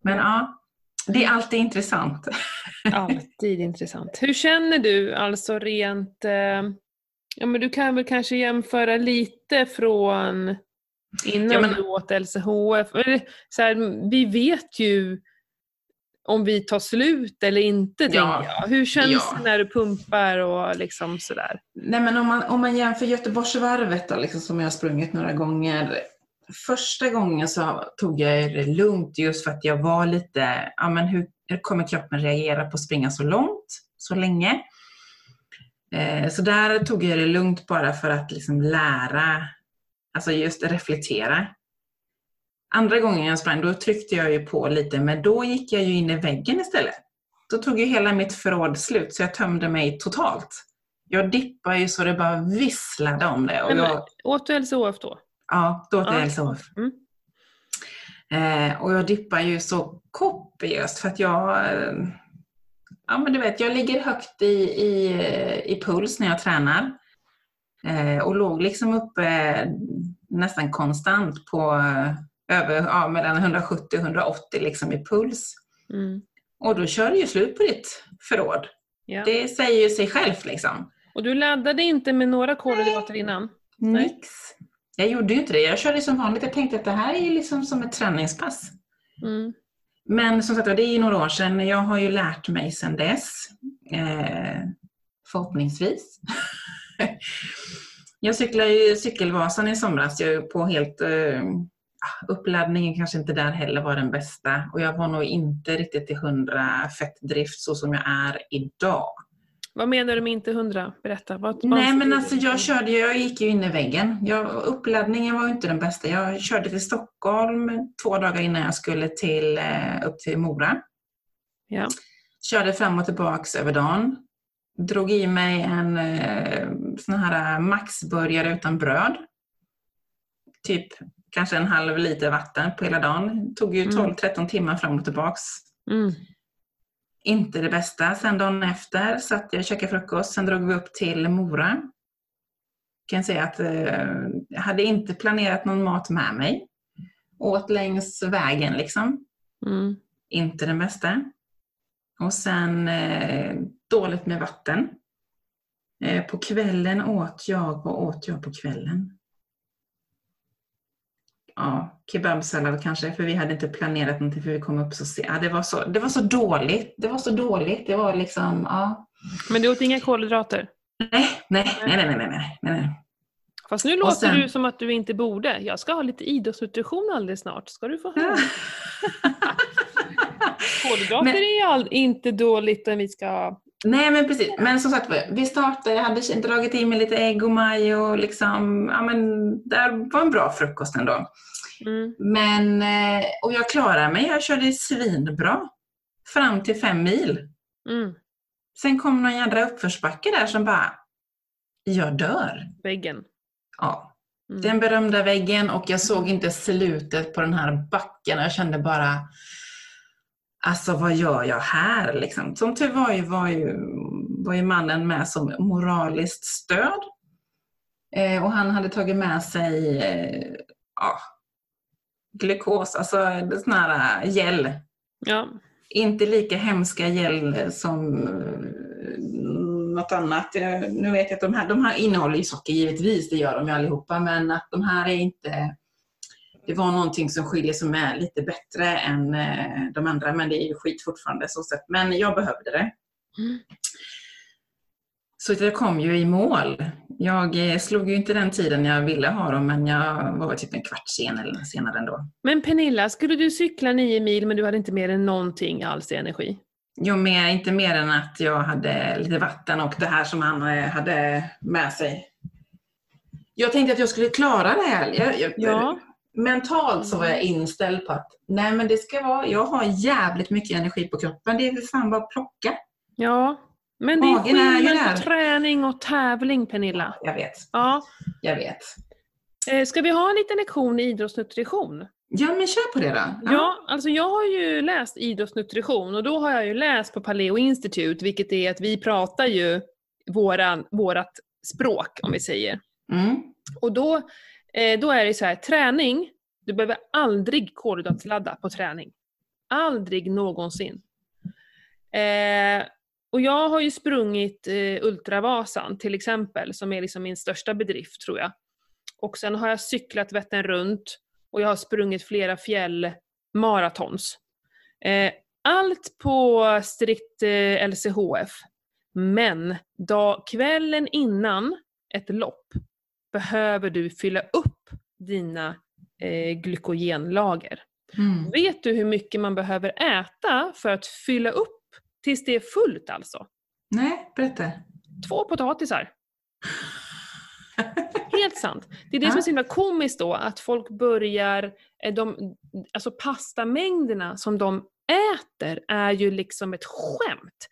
Men ja, det är alltid intressant. Alltid intressant. Hur känner du alltså rent, eh, ja men du kan väl kanske jämföra lite från innan ja, men... du åt LCHF. Så här, vi vet ju om vi tar slut eller inte, ja. jag. Hur känns ja. det när du pumpar och liksom sådär? Nej, men om, man, om man jämför Göteborgsvarvet då, liksom, som jag har sprungit några gånger. Första gången så tog jag det lugnt just för att jag var lite, ja men hur kommer kroppen reagera på att springa så långt, så länge? Eh, så där tog jag det lugnt bara för att liksom lära, alltså just reflektera. Andra gången jag sprang, då tryckte jag ju på lite, men då gick jag ju in i väggen istället. Då tog ju hela mitt förråd slut, så jag tömde mig totalt. Jag dippade ju så det bara visslade om det. Och jag... Åt du LCHF då? Ja, då åt jag LCHF. Mm. Eh, och jag dippar ju så kopiöst för att jag eh, Ja men du vet, jag ligger högt i, i, i puls när jag tränar. Eh, och låg liksom uppe nästan konstant på över, ja, mellan 170 och 180 liksom i puls. Mm. Och då kör det ju slut på ditt förråd. Ja. Det säger ju sig självt liksom. Och du laddade inte med några kolhydrater innan? Nix. Jag gjorde ju inte det. Jag körde som vanligt. Jag tänkte att det här är liksom som ett träningspass. Mm. Men som sagt det är ju några år sedan. Jag har ju lärt mig sedan dess. Eh, förhoppningsvis. jag cyklade ju Cykelvasan i somras på helt eh, uppladdningen kanske inte där heller var den bästa och jag var nog inte riktigt till hundra fettdrift så som jag är idag. Vad menar du med inte hundra? Berätta. Vad, Nej men alltså jag körde, jag gick ju in i väggen. Jag, uppladdningen var inte den bästa. Jag körde till Stockholm två dagar innan jag skulle till, eh, upp till Mora. Ja. Körde fram och tillbaks över dagen. Drog i mig en eh, sån här maxburgare utan bröd. Typ kanske en halv liter vatten på hela dagen. Det tog ju 12-13 mm. timmar fram och tillbaks. Mm. Inte det bästa. Sen dagen efter satt jag och käkade frukost. Sen drog vi upp till Mora. Jag kan säga att eh, jag hade inte planerat någon mat med mig. Åt längs vägen liksom. Mm. Inte den bästa. Och sen eh, dåligt med vatten. Eh, på kvällen åt jag, vad åt jag på kvällen? Ja, kebabsallad kanske, för vi hade inte planerat någonting för vi kom upp så sent. Ja, det, var så, det var så dåligt. Det var så dåligt. Det var liksom, ja. Men du åt inga kolhydrater? Nej, nej, nej, nej, nej, nej, nej. Fast nu låter sen... du som att du inte borde. Jag ska ha lite idrottsnutrition alldeles snart. Ska du få höra. Kolhydrater men... är all, inte dåligt om vi ska Nej men precis, men som sagt vi startade, jag hade dragit i mig lite ägg och maj och liksom, ja men det var en bra frukost ändå. Mm. Men, eh, och jag klarade mig, jag körde svinbra. Fram till fem mil. Mm. Sen kom någon jädra uppförsbacke där som bara, jag dör. Väggen. Ja. Mm. Den berömda väggen och jag såg inte slutet på den här backen. Jag kände bara, alltså vad gör jag här? Liksom. Som tur var ju, var ju, var ju mannen med som moraliskt stöd. Eh, och han hade tagit med sig eh, ja, glukos, alltså sån här eh, gel. Ja. Inte lika hemska gel som eh, något annat. Nu vet jag att de här, de här innehåller ju socker givetvis, det gör de ju allihopa, men att de här är inte det var någonting som skiljer sig med lite bättre än eh, de andra, men det är ju skit fortfarande. Så sätt. Men jag behövde det. Mm. Så jag kom ju i mål. Jag eh, slog ju inte den tiden jag ville ha dem, men jag var typ en kvart sen eller senare ändå. Men Pernilla, skulle du cykla nio mil men du hade inte mer än någonting alls i energi? Jo, mer, inte mer än att jag hade lite vatten och det här som han eh, hade med sig. Jag tänkte att jag skulle klara det här. Jag, jag, Ja. Mentalt så var jag inställd på att nej men det ska vara, jag har jävligt mycket energi på kroppen. Det är för fan bara att plocka. Ja. Men det är skillnad på träning och tävling Pernilla. Jag vet, Ja. jag vet. Eh, Ska vi ha en liten lektion i idrottsnutrition? Ja men kör på det då. Ja, alltså jag har ju läst idrottsnutrition och då har jag ju läst på Paleo Institute, vilket är att vi pratar ju våran, vårat språk, om vi säger. Mm. Och då, eh, då är det så här, träning, du behöver aldrig kolhydratladda på träning. Aldrig någonsin. Eh, och jag har ju sprungit eh, Ultravasan till exempel, som är liksom min största bedrift tror jag. Och sen har jag cyklat Vättern runt och jag har sprungit flera fjällmaratons. Eh, allt på strikt eh, LCHF. Men dag, kvällen innan ett lopp behöver du fylla upp dina eh, glykogenlager. Mm. Vet du hur mycket man behöver äta för att fylla upp tills det är fullt alltså? Nej, berätta. Två potatisar. Helt sant. Det är det Ja. som är så himla komiskt då, att folk börjar, eh, de, alltså pastamängderna som de äter är ju liksom ett skämt.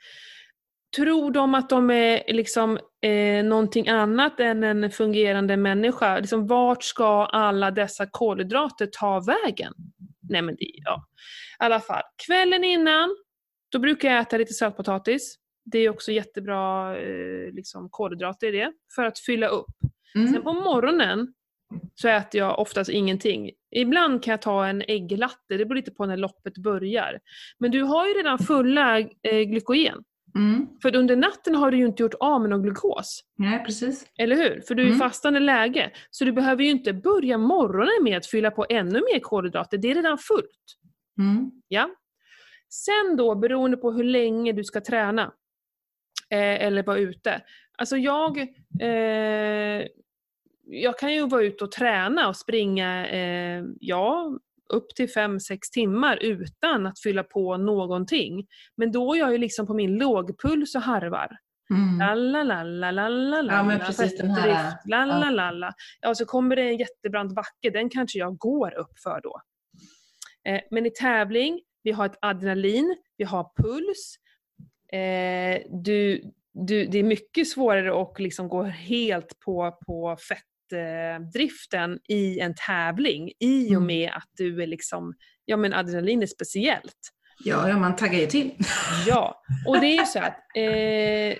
Tror de att de är liksom eh, någonting annat än en fungerande människa? Liksom, vart ska alla dessa kolhydrater ta vägen? Nej men det, ja. I alla fall, kvällen innan, då brukar jag äta lite sötpotatis. Det är också jättebra eh, liksom, kolhydrater i det, för att fylla upp. Sen Mm. på morgonen så äter jag oftast ingenting. Ibland kan jag ta en ägglatte, det beror lite på när loppet börjar. Men du har ju redan fulla eh, glykogen. Mm. För under natten har du ju inte gjort av med någon glukos. Nej, precis. Eller hur? För du är i Mm. fastande läge. Så du behöver ju inte börja morgonen med att fylla på ännu mer kolhydrater, det är redan fullt. Mm. Ja. Sen då, beroende på hur länge du ska träna, eh, eller vara ute. Alltså jag, eh, jag kan ju vara ute och träna och springa, eh, ja, upp till 5-6 timmar utan att fylla på någonting. Men då är jag ju liksom på min lågpuls och harvar. Mm. Ja, men precis den här, drift, lalalala. Ja, så kommer det en jättebrant backe, den kanske jag går upp för då. Eh, men i tävling, vi har ett adrenalin, vi har puls. Eh, du, du, det är mycket svårare att liksom gå helt på, på fettdriften i en tävling i och Mm. med att du är liksom, ja men adrenalin är speciellt. Ja, ja, man taggar ju till. Ja, och det är ju så att eh,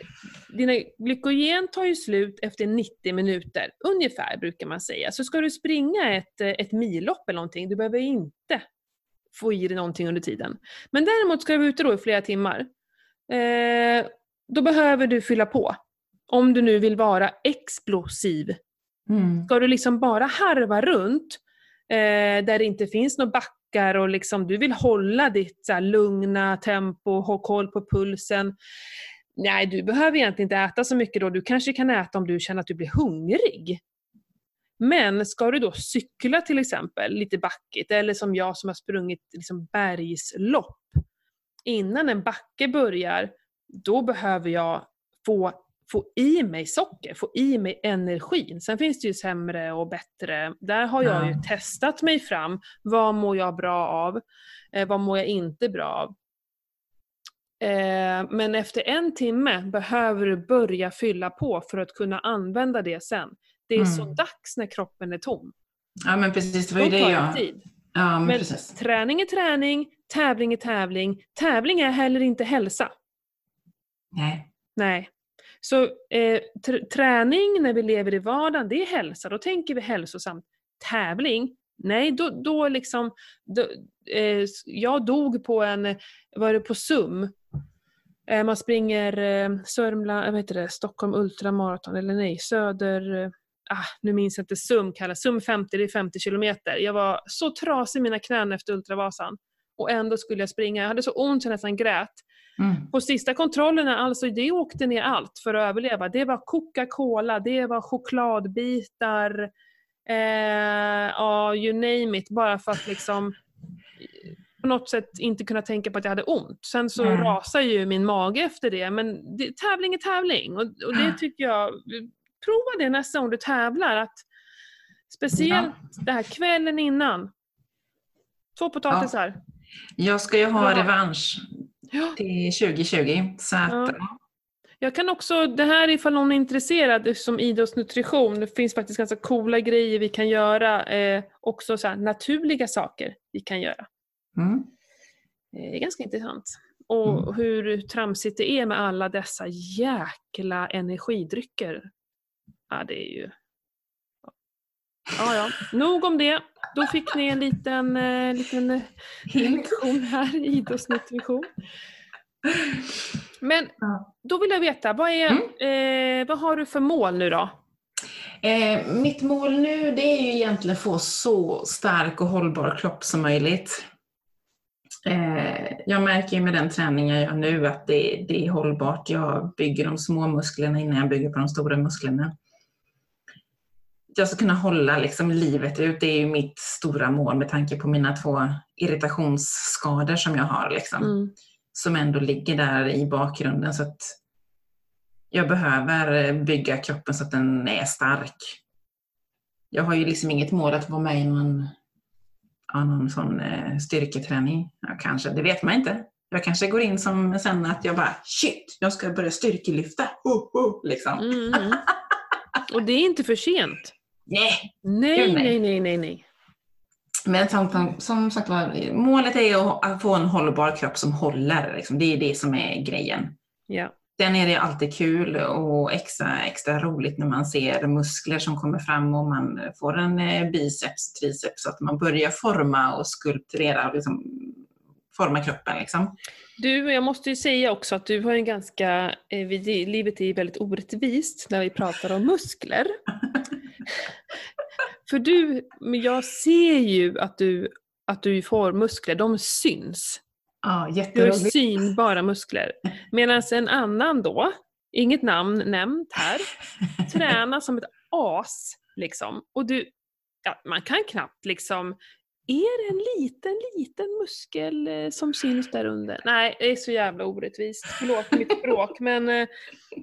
dina glykogen tar ju slut efter 90 minuter, ungefär brukar man säga. Så ska du springa ett, eh, ett millopp eller någonting, du behöver inte få i dig någonting under tiden. Men däremot ska du vara ute då i flera timmar, eh, då behöver du fylla på. Om du nu vill vara explosiv. Mm. Ska du liksom bara harva runt, eh, där det inte finns några backar och liksom, du vill hålla ditt så här, lugna tempo, ha koll på pulsen. Nej, du behöver egentligen inte äta så mycket då. Du kanske kan äta om du känner att du blir hungrig. Men ska du då cykla till exempel, lite backigt, eller som jag som har sprungit liksom bergslopp. Innan en backe börjar, då behöver jag få, få i mig socker, få i mig energin. Sen finns det ju sämre och bättre. Där har jag ju testat mig fram. Vad mår jag bra av? Eh, vad mår jag inte bra av? Eh, men efter en timme behöver du börja fylla på för att kunna använda det sen. Det är Mm. så dags när kroppen är tom. Ja, men precis. Det var ju det jag... tid. Ja, men, Men träning är träning, tävling är tävling. Tävling är heller inte hälsa. Nej. Nej. Så eh, träning när vi lever i vardagen, det är hälsa. Då tänker vi hälsosamt. Tävling, nej då, då liksom... Då, eh, jag dog på en, var det på SUM? Eh, man springer eh, Sörmland, eh, vad heter det, Stockholm Ultramaraton, eller nej, Söder... Eh, ah, nu minns jag inte SUM kallas. SUM 50, det är 50 kilometer. Jag var så trasig i mina knän efter Ultravasan. Och ändå skulle jag springa. Jag hade så ont så jag nästan grät. Mm. På sista kontrollerna, alltså det åkte ner allt för att överleva. Det var Coca-Cola, det var chokladbitar, eh, ja you name it, bara för att liksom på något sätt inte kunna tänka på att jag hade ont. Sen så Mm. rasar ju min mage efter det, men det, tävling är tävling. Och, och det tycker jag, prova det nästa gång du tävlar. Att speciellt det här kvällen innan. Två potatisar. Jag ska ju ha Ja. revansch Ja. Till 2020. Så att, Ja. Jag kan också, det här ifall någon är intresserad som idrottsnutrition, det finns faktiskt ganska coola grejer vi kan göra. Eh, också så naturliga saker vi kan göra. mm. Eh, Det är ganska intressant. Och Mm. hur tramsigt det är med alla dessa jäkla energidrycker. Ja, det är ju... Ja, ja. Nog om det. Då fick ni en liten, eh, liten eh, lektion här i idrottsnutrition. Men då vill jag veta, vad, är, eh, vad har du för mål nu då? Eh, mitt mål nu det är ju egentligen att få så stark och hållbar kropp som möjligt. Eh, jag märker ju med den träning jag gör nu att det, det är hållbart. Jag bygger de små musklerna innan jag bygger på de stora musklerna. Jag ska kunna hålla liksom livet ut, det är ju mitt stora mål med tanke på mina två irritationsskador som jag har. Liksom Mm. som ändå ligger där i bakgrunden. Så att jag behöver bygga kroppen så att den är stark. Jag har ju liksom inget mål att vara med i någon, ja, någon sån eh, styrketräning. Ja, kanske, det vet man inte. Jag kanske går in som sen att jag bara shit, jag ska börja styrkelyfta. Oh, oh, liksom. Mm, mm. Och det är inte för sent. Nej, Nej, nej. nej, nej, nej. Men som, som, sagt var, målet är att, få en hållbar kropp som håller. Liksom. Det är det som är grejen. Ja. Sen är det alltid kul och extra, extra roligt när man ser muskler som kommer fram och man får en eh, biceps, triceps, så att man börjar forma och skulpturera, liksom, forma kroppen. Liksom. Du, jag måste ju säga också att du har en ganska, eh, livet är väldigt orättvist när vi pratar om muskler. För du, men jag ser ju att du, att du får muskler, de syns. Ja, Du har jätteroligt. synbara muskler. Medan en annan då, inget namn nämnt här, tränar som ett as. Liksom. Och du, ja, man kan knappt liksom, är det en liten, liten muskel eh, som syns där under? Nej, det är så jävla orättvist. Förlåt mitt språk, men eh,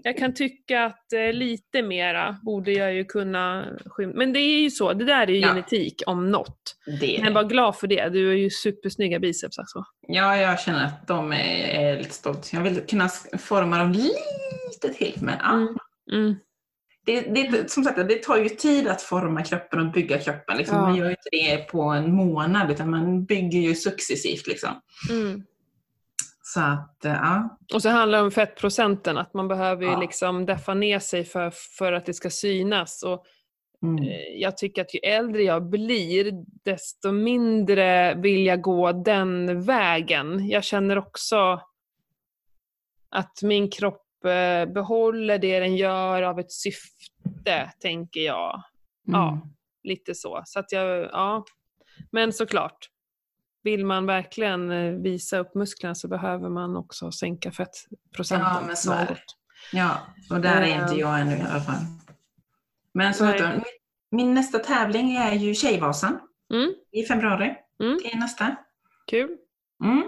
jag kan tycka att eh, lite mera borde jag ju kunna skymma. Men det är ju så, det där är ju Ja. genetik om något. Det är Men var glad för det, du har ju supersnygga biceps alltså. Ja, jag känner att de är, är lite stolt. Jag vill kunna forma dem lite till, men ja. Mm. Mm. Det, det, som sagt, det tar ju tid att forma kroppen och bygga kroppen. Liksom. Ja. Man gör ju inte det på en månad, utan man bygger ju successivt. Liksom. Mm. Så att, eh, ja. Och så handlar det om fettprocenten, att man behöver Ja. liksom deffa ner sig för, för att det ska synas. Och, Mm. eh, jag tycker att ju äldre jag blir, desto mindre vill jag gå den vägen. Jag känner också att min kropp behåller det den gör av ett syfte, tänker jag. Ja. Mm. Lite så. Så att jag, ja. Men såklart, vill man verkligen eh, visa upp musklerna så behöver man också sänka fettprocenten Ja, men så är. Ja, och där är Eh. inte jag ännu i alla fall. Men så du, min, min nästa tävling är ju Tjejvasan Mm, i februari. Mm. Det är nästa. kul. Mm.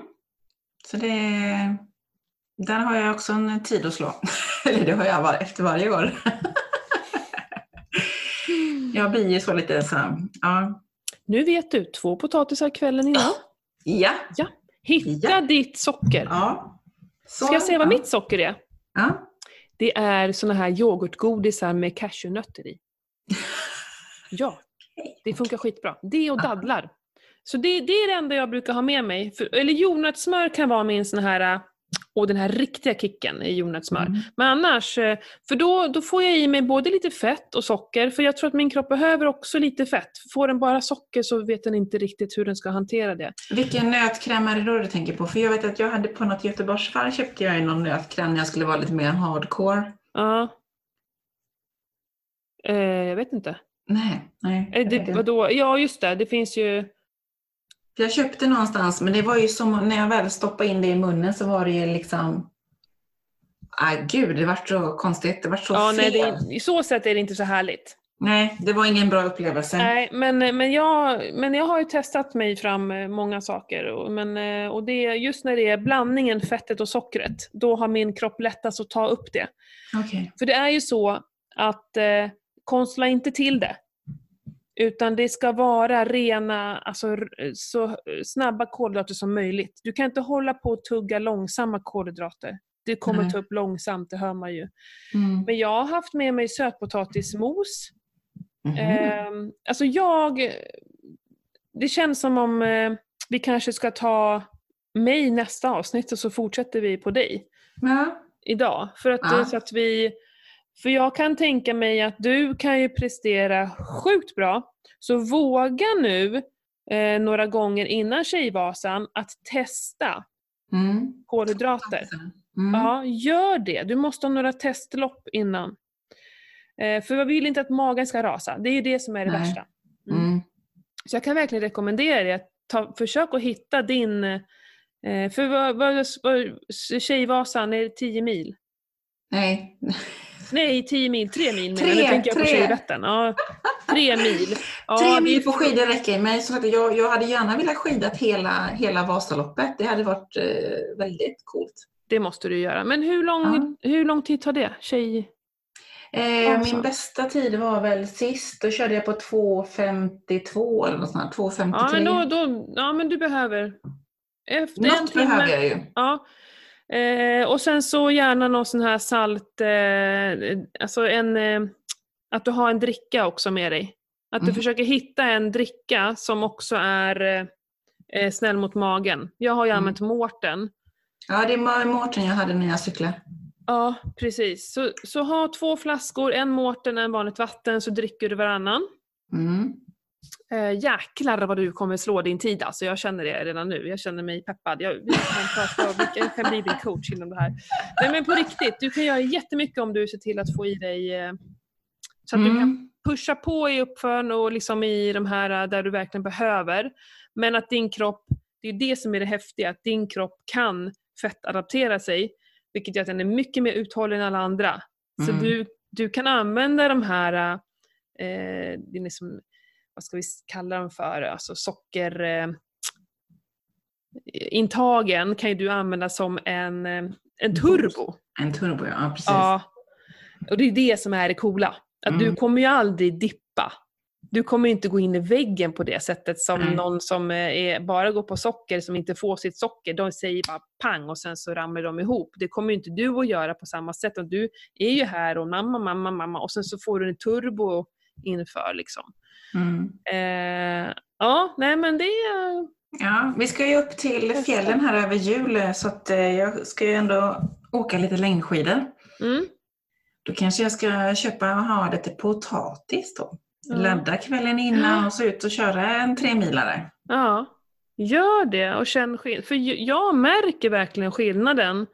Så det, där har jag också en tid att slå. Eller det har jag var, efter varje år. jag blir ju så lite så, ja. Nu vet du, två potatisar kvällen innan. Ja. Hitta Ja. ditt socker. ja. Så, Ska jag säga vad ja. mitt socker är? Ja. Det är såna här yoghurtgodisar med cashewnötter i. Ja, det funkar skitbra. Det och dadlar. Så det, det är det enda jag brukar ha med mig. För, eller jordnötssmör kan vara min sån här, och den här riktiga kicken i jordnötssmör. Mm. Men annars, eh, för då, då får jag i mig både lite fett och socker, för jag tror att min kropp behöver också lite fett. Får den bara socker så vet den inte riktigt hur den ska hantera det. Vilken nötkräm är det då du tänker på? För jag vet att jag hade på något Göteborgsvarv köpte jag någon nötkräm när jag skulle vara lite mer hardcore. Ja. Eh, jag vet inte. Nej, nej. Eh, det, vadå? Ja, just det. Det finns ju... Jag köpte någonstans, men det var ju som när jag väl stoppade in det i munnen så var det ju liksom... Ah, gud, det vart så konstigt. Det vart så Ja, fel. nej, det, I så sätt är det inte så härligt. Nej, det var ingen bra upplevelse. Nej, men, men, jag, men jag har ju testat mig fram eh, många saker. Och, men, eh, och det, är just när det är blandningen fettet och sockret, då har min kropp lättast att ta upp det. Okej. För det är ju så att eh, konstla inte till det. Utan det ska vara rena, alltså så snabba kolhydrater som möjligt. Du kan inte hålla på och tugga långsamma kolhydrater. Det kommer Nej. ta upp långsamt, det hör man ju. Mm. Men jag har haft med mig sötpotatismos. Mhm. Ehm, alltså jag... Det känns som om eh, vi kanske ska ta mig nästa avsnitt och så fortsätter vi på dig ja. idag. För att, eh, så att vi... För jag kan tänka mig att du kan ju prestera sjukt bra. Så våga nu eh, några gånger innan Tjejvasan att testa Mm. kolhydrater. Mm. Ja, gör det. Du måste ha några testlopp innan. Eh, för jag vill inte att magen ska rasa. Det är ju det som är det Nej. värsta. Mm. Mm. Så jag kan verkligen rekommendera dig att ta, försök att hitta din... Eh, för vad, vad, vad, Tjejvasan, är det 10 mil? Nej. Nej, 10 mil, 3 mil Tre. Nu tänker jag på tre. Tjejvättern. Ja, 3 mil. Ja, Tre mil på skidor räcker, men jag, jag hade gärna velat skidat hela, hela Vasaloppet. Det hade varit eh, väldigt coolt. Det måste du göra. Men hur lång, hur lång tid tar det? Tjej... Eh. Min bästa tid var väl sist, då körde jag på 2.52 eller något sånt, här, 2.53. Ja, men, då, då, ja, men du behöver... Efter Något timme... behöver jag ju. Ja. Eh, och sen så gärna någon sån här salt, eh, alltså en, eh, att du har en dricka också med dig. Att du Mm. försöker hitta en dricka som också är eh, eh, snäll mot magen. Jag har ju Mm. använt Mårten. Ja, det var Mårten jag hade när jag cyklade. Ja, precis. Så, så ha två flaskor, en Mårten, en vanligt vatten, så dricker du varannan. Mm. Eh, jäklar vad du kommer slå din tid alltså. Jag känner det redan nu. Jag känner mig peppad. Jag, jag kan bli din coach inom det här. Nej men på riktigt, du kan göra jättemycket om du ser till att få i dig eh, så att du kan Mm. pusha på i uppfören och liksom i de här eh, där du verkligen behöver. Men att din kropp, det är det som är det häftiga, att din kropp kan fettadaptera sig. Vilket gör att den är mycket mer uthållig än alla andra. Så Mm. du, du kan använda de här, eh, är liksom, vad ska vi kalla dem för, alltså socker... Eh, intagen kan ju du använda som en, eh, en turbo. En turbo, ja. Precis. Ja. Och det är det som är det coola. Att du Mm. kommer ju aldrig dippa. Du kommer inte gå in i väggen på det sättet som Nej. någon som eh, är, bara går på socker, som inte får sitt socker. De säger bara pang och sen så ramlar de ihop. Det kommer inte du att göra på samma sätt. Och du är ju här och mamma, mamma, mamma och sen så får du en turbo inför liksom. Mm. Eh, ja, nej men det. Ja, vi ska ju upp till fjällen här över jul så att eh, jag ska ju ändå åka lite längdskidor. Mm, Då kanske jag ska köpa och ha lite potatis då. Ja. Ladda kvällen innan och så ut och köra en tremilare. Ja, gör det och känn skillnad. För jag märker verkligen skillnaden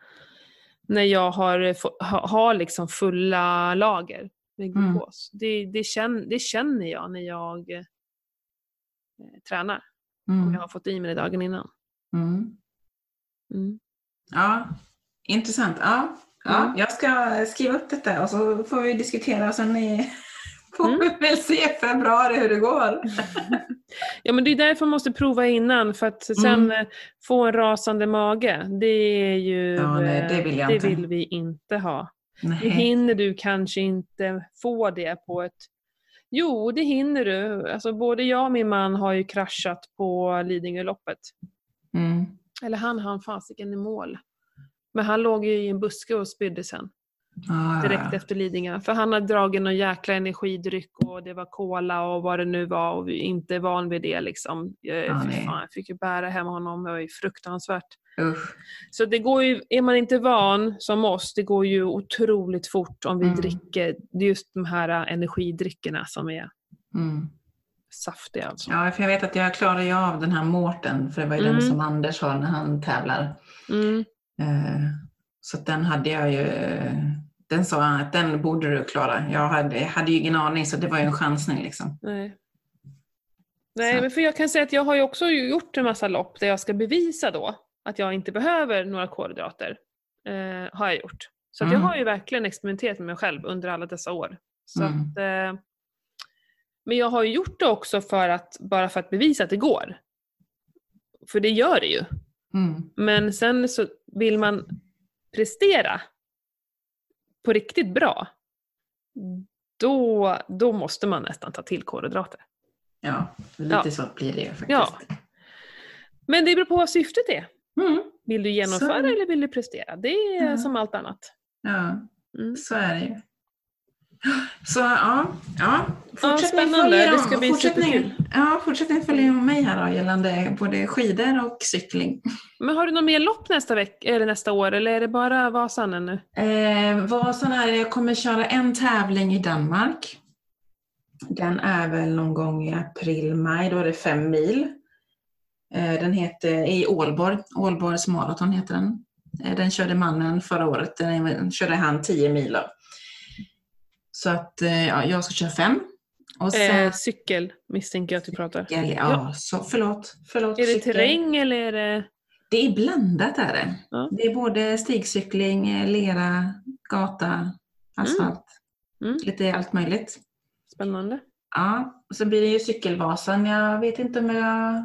när jag har, ha, har liksom fulla lager med Mm. glukos. Det, det, känner, det känner jag när jag eh, tränar. Om Mm. jag har fått i mig det dagen innan. Mm. Mm. Ja, intressant. Ja, ja, Mm. Jag ska skriva upp detta och så får vi diskutera och sen i, får Mm. vi väl se i februari hur det går. Ja men det är därför man måste prova innan för att sen Mm. eh, få en rasande mage. Det är ju... Ja, nej, det vill jag det vill vi inte ha. Det Nej. hinner du kanske inte få det på ett... Jo, det hinner du. Alltså, både jag och min man har ju kraschat på Lidingöloppet. Mm. Eller han han fasiken i mål. Men han låg ju i en buske och spydde sen. Ja, Direkt ja. efter Lidingö. För han hade dragit någon jäkla energidryck och det var cola och vad det nu var och vi är inte van vid det liksom. Jag, nej. fan, jag fick ju bära hem honom, det var ju fruktansvärt. Usch. Så det går ju, är man inte van som oss, det går ju otroligt fort om vi Mm. dricker just de här äh, energidryckerna som är Mm. saftiga alltså. Ja, för jag vet att jag klarade ju av den här Mårten, för det var ju Mm. den som Anders har när han tävlar. Mm. Eh, Så den hade jag ju, den sa han att den borde du klara. Jag hade, jag hade ju ingen aning så det var ju en chansning liksom. Nej. Nej, men för jag kan säga att jag har ju också gjort en massa lopp där jag ska bevisa då att jag inte behöver några kolhydrater. Eh, har jag gjort. Så att jag Mm. har ju verkligen experimenterat med mig själv under alla dessa år. Så Mm. att, eh, men jag har ju gjort det också för att, bara för att bevisa att det går. För det gör det ju. Mm. Men sen så vill man prestera på riktigt bra, då, då måste man nästan ta till kolhydrater. Ja, lite Ja. så blir det ju faktiskt. Ja. Men det beror på vad syftet är. Mm. Vill du genomföra eller vill du prestera? Det är Ja. som allt annat. ja, Mm. så är det ju. Så ja, ja. Fortsätt spännande. följa Det om- ska bli fortsättning. Ja, fortsättning följa med mig här då gällande både skidor och cykling. Men har du något mer lopp nästa, veck- eller nästa år eller är det bara Vasan ännu? Eh, Vasan är jag kommer köra en tävling i Danmark. Den är väl någon gång i april, maj, då är det fem mil. Eh, den heter, i Ålborg, Ålborgs maraton heter den. Eh, den körde mannen förra året, den körde han 10 mil. Så att eh, ja, jag ska köra fem. Och sen, Eh, cykel misstänker jag att du pratar. ja, ja, så, förlåt, förlåt. Är det cykel. terräng eller är det... Det är blandat är det. Ja. Det är både stigcykling, lera, gata, asfalt. Mm. Lite allt möjligt. Spännande. Ja, och så blir det ju cykelvasan. Jag vet inte om jag...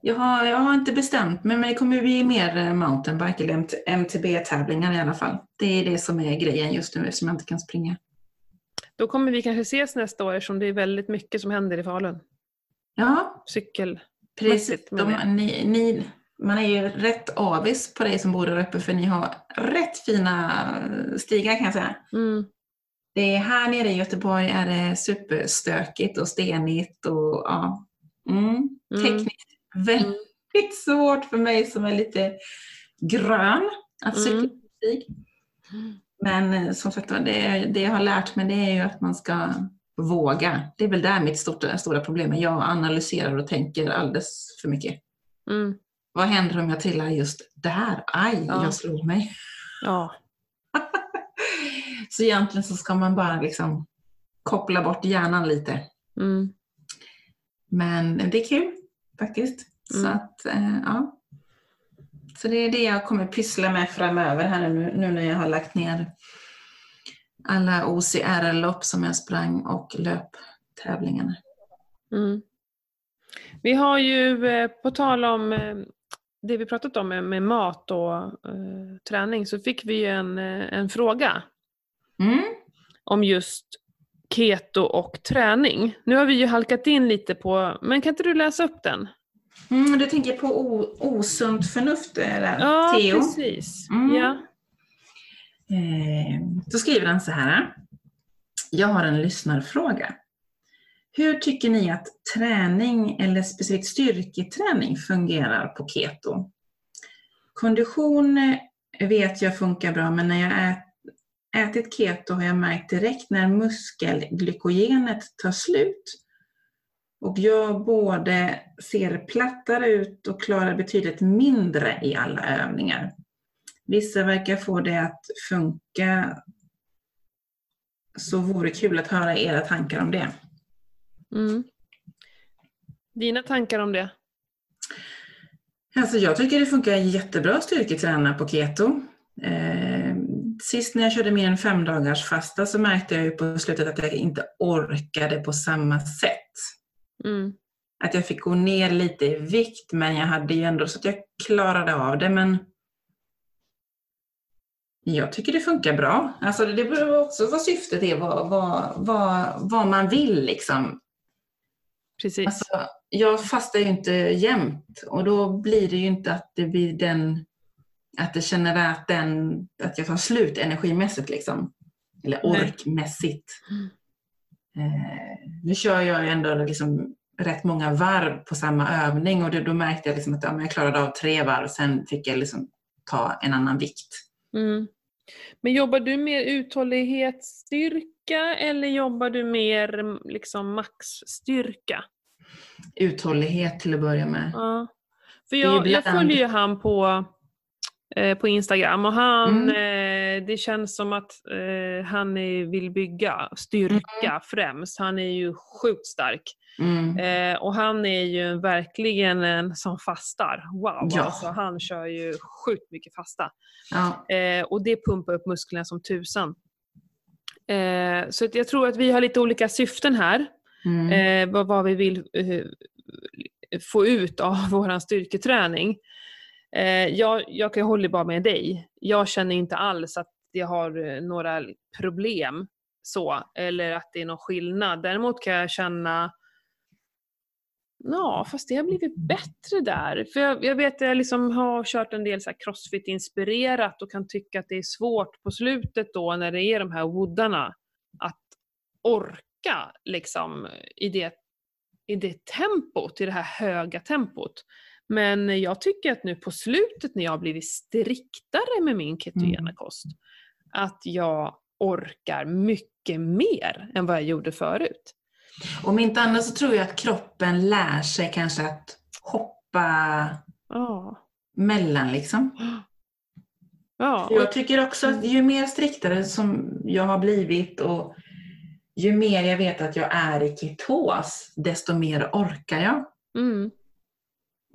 Jag har, jag har inte bestämt mig, men det kommer bli mer eh, mountainbike eller MT MTB-tävlingar i alla fall. Det är det som är grejen just nu eftersom jag inte kan springa. Då kommer vi kanske ses nästa år eftersom det är väldigt mycket som händer i Falun. Ja, Cykel. precis. De, ni, ni, man är ju rätt avis på dig som bor där uppe för ni har rätt fina stigar kan jag säga. Mm. Det är här nere i Göteborg är det superstökigt och stenigt och ja, mm, Mm. tekniskt väldigt svårt för mig som är lite grön att cykla Mm. stig. Men eh, som sagt det, det jag har lärt mig det är ju att man ska våga. Det är väl där mitt stora, stora problem är. Jag analyserar och tänker alldeles för mycket. Mm. Vad händer om jag trillar just där? Aj, Ja. jag slog mig. Ja. Så egentligen så ska man bara liksom koppla bort hjärnan lite. Mm. Men det är kul faktiskt. Så Mm. att, eh, ja. Så det är det jag kommer pyssla med framöver här nu, nu när jag har lagt ner alla OCR-lopp som jag sprang och löptävlingarna. Mm. Vi har ju, eh, på tal om eh, det vi pratat om med, mat och eh, träning, så fick vi ju en, en fråga Mm. om just keto och träning. Nu har vi ju halkat in lite på, men kan inte du läsa upp den? Mm, du tänker på o, osunt förnuft, eller? Ja, Theo? precis. Mm. Ja. Eh, då skriver han så här. Jag har en lyssnarfråga. Hur tycker ni att träning eller specifikt styrketräning fungerar på keto? Kondition vet jag funkar bra, men när jag ät, ätit keto har jag märkt direkt när muskelglykogenet tar slut och jag både ser plattare ut och klarar betydligt mindre i alla övningar. Vissa verkar få det att funka. Så vore kul att höra era tankar om det. Mm. Dina tankar om det? Alltså jag tycker det funkar jättebra att styrketräna på keto. Sist när jag körde mer än fem dagars fasta så märkte jag ju på slutet att jag inte orkade på samma sätt. Mm. Att jag fick gå ner lite i vikt men jag hade ju ändå så att jag klarade av det. Men jag tycker det funkar bra. Alltså det beror också vad syftet är, vad, vad, vad, vad man vill liksom. Precis. Alltså, jag fastar ju inte jämt och då blir det ju inte att det blir den, att det känner att, den, att jag tar slut energimässigt liksom. Eller orkmässigt. Mm. Eh, nu kör jag ju ändå liksom rätt många varv på samma övning och det, då märkte jag liksom att ja, jag klarade av tre varv, sen fick jag liksom ta en annan vikt. Mm. Men jobbar du mer uthållighetsstyrka eller jobbar du mer mm, liksom maxstyrka? Uthållighet till att börja med. Ja. För jag, jag ibland- följer ju han på på Instagram och han, Mm. eh, det känns som att eh, han vill bygga styrka främst. Han är ju sjukt stark. Mm. Eh, och han är ju verkligen en som fastar. Wow, Ja. alltså, han kör ju sjukt mycket fasta. Ja. Eh, och det pumpar upp musklerna som tusan. Eh, så jag tror att vi har lite olika syften här. Mm. Eh, vad, vi vill eh, få ut av vår styrketräning. Eh, jag, jag kan hålla bara med dig. Jag känner inte alls att jag har eh, några problem så, eller att det är någon skillnad. Däremot kan jag känna Ja, fast det har blivit bättre där. För jag, jag vet att jag liksom har kört en del så crossfit-inspirerat och kan tycka att det är svårt på slutet då när det är de här woodarna att orka liksom i det, i det tempot, i det här höga tempot. Men jag tycker att nu på slutet när jag har blivit striktare med min ketogena Mm. kost, att jag orkar mycket mer än vad jag gjorde förut. Om inte annat så tror jag att kroppen lär sig kanske att hoppa Ja. mellan liksom. Ja, och, Jag tycker också att ju mer striktare som jag har blivit och ju mer jag vet att jag är i ketos, desto mer orkar jag. mm,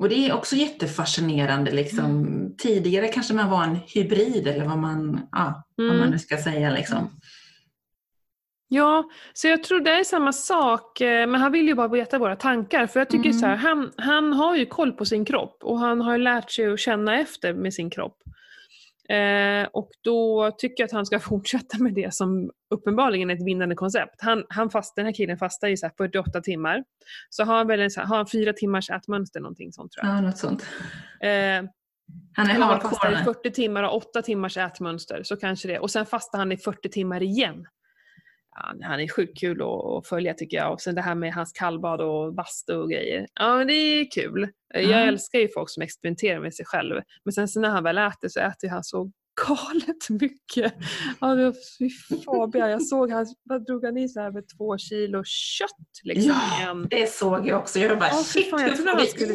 Och det är också jättefascinerande. Liksom. Tidigare kanske man var en hybrid eller vad man, ja, vad man mm. nu ska säga. Liksom. Ja, så jag tror det är samma sak, eh, men han vill ju bara veta våra tankar. För jag tycker Mm. så här, han, han har ju koll på sin kropp och han har lärt sig att känna efter med sin kropp. Eh, och då tycker jag att han ska fortsätta med det som uppenbarligen är ett vinnande koncept. Han, han fast, den här killen fastar i så här 48 timmar. Så har han väl en så här, har han fyra timmars ätmönster, någonting sånt tror jag. Ja, något sånt. Eh, Han är om han fastar i hardcore. 40 timmar och 8 timmars ätmönster, så kanske det. Och sen fastar han i 40 timmar igen. Han är sjukt kul att, följa tycker jag. Och sen det här med hans kallbad och bastu och grejer. Ja, men det är kul. Jag Ja. älskar ju folk som experimenterar med sig själv. Men sen så när han väl äter så äter han så galet mycket. Ja, var, fy Fabian, jag såg han, vad drog han i så här med två kilo kött liksom. Ja, det såg jag också. Jag bara, Ja, shit, fan, jag trodde han skulle...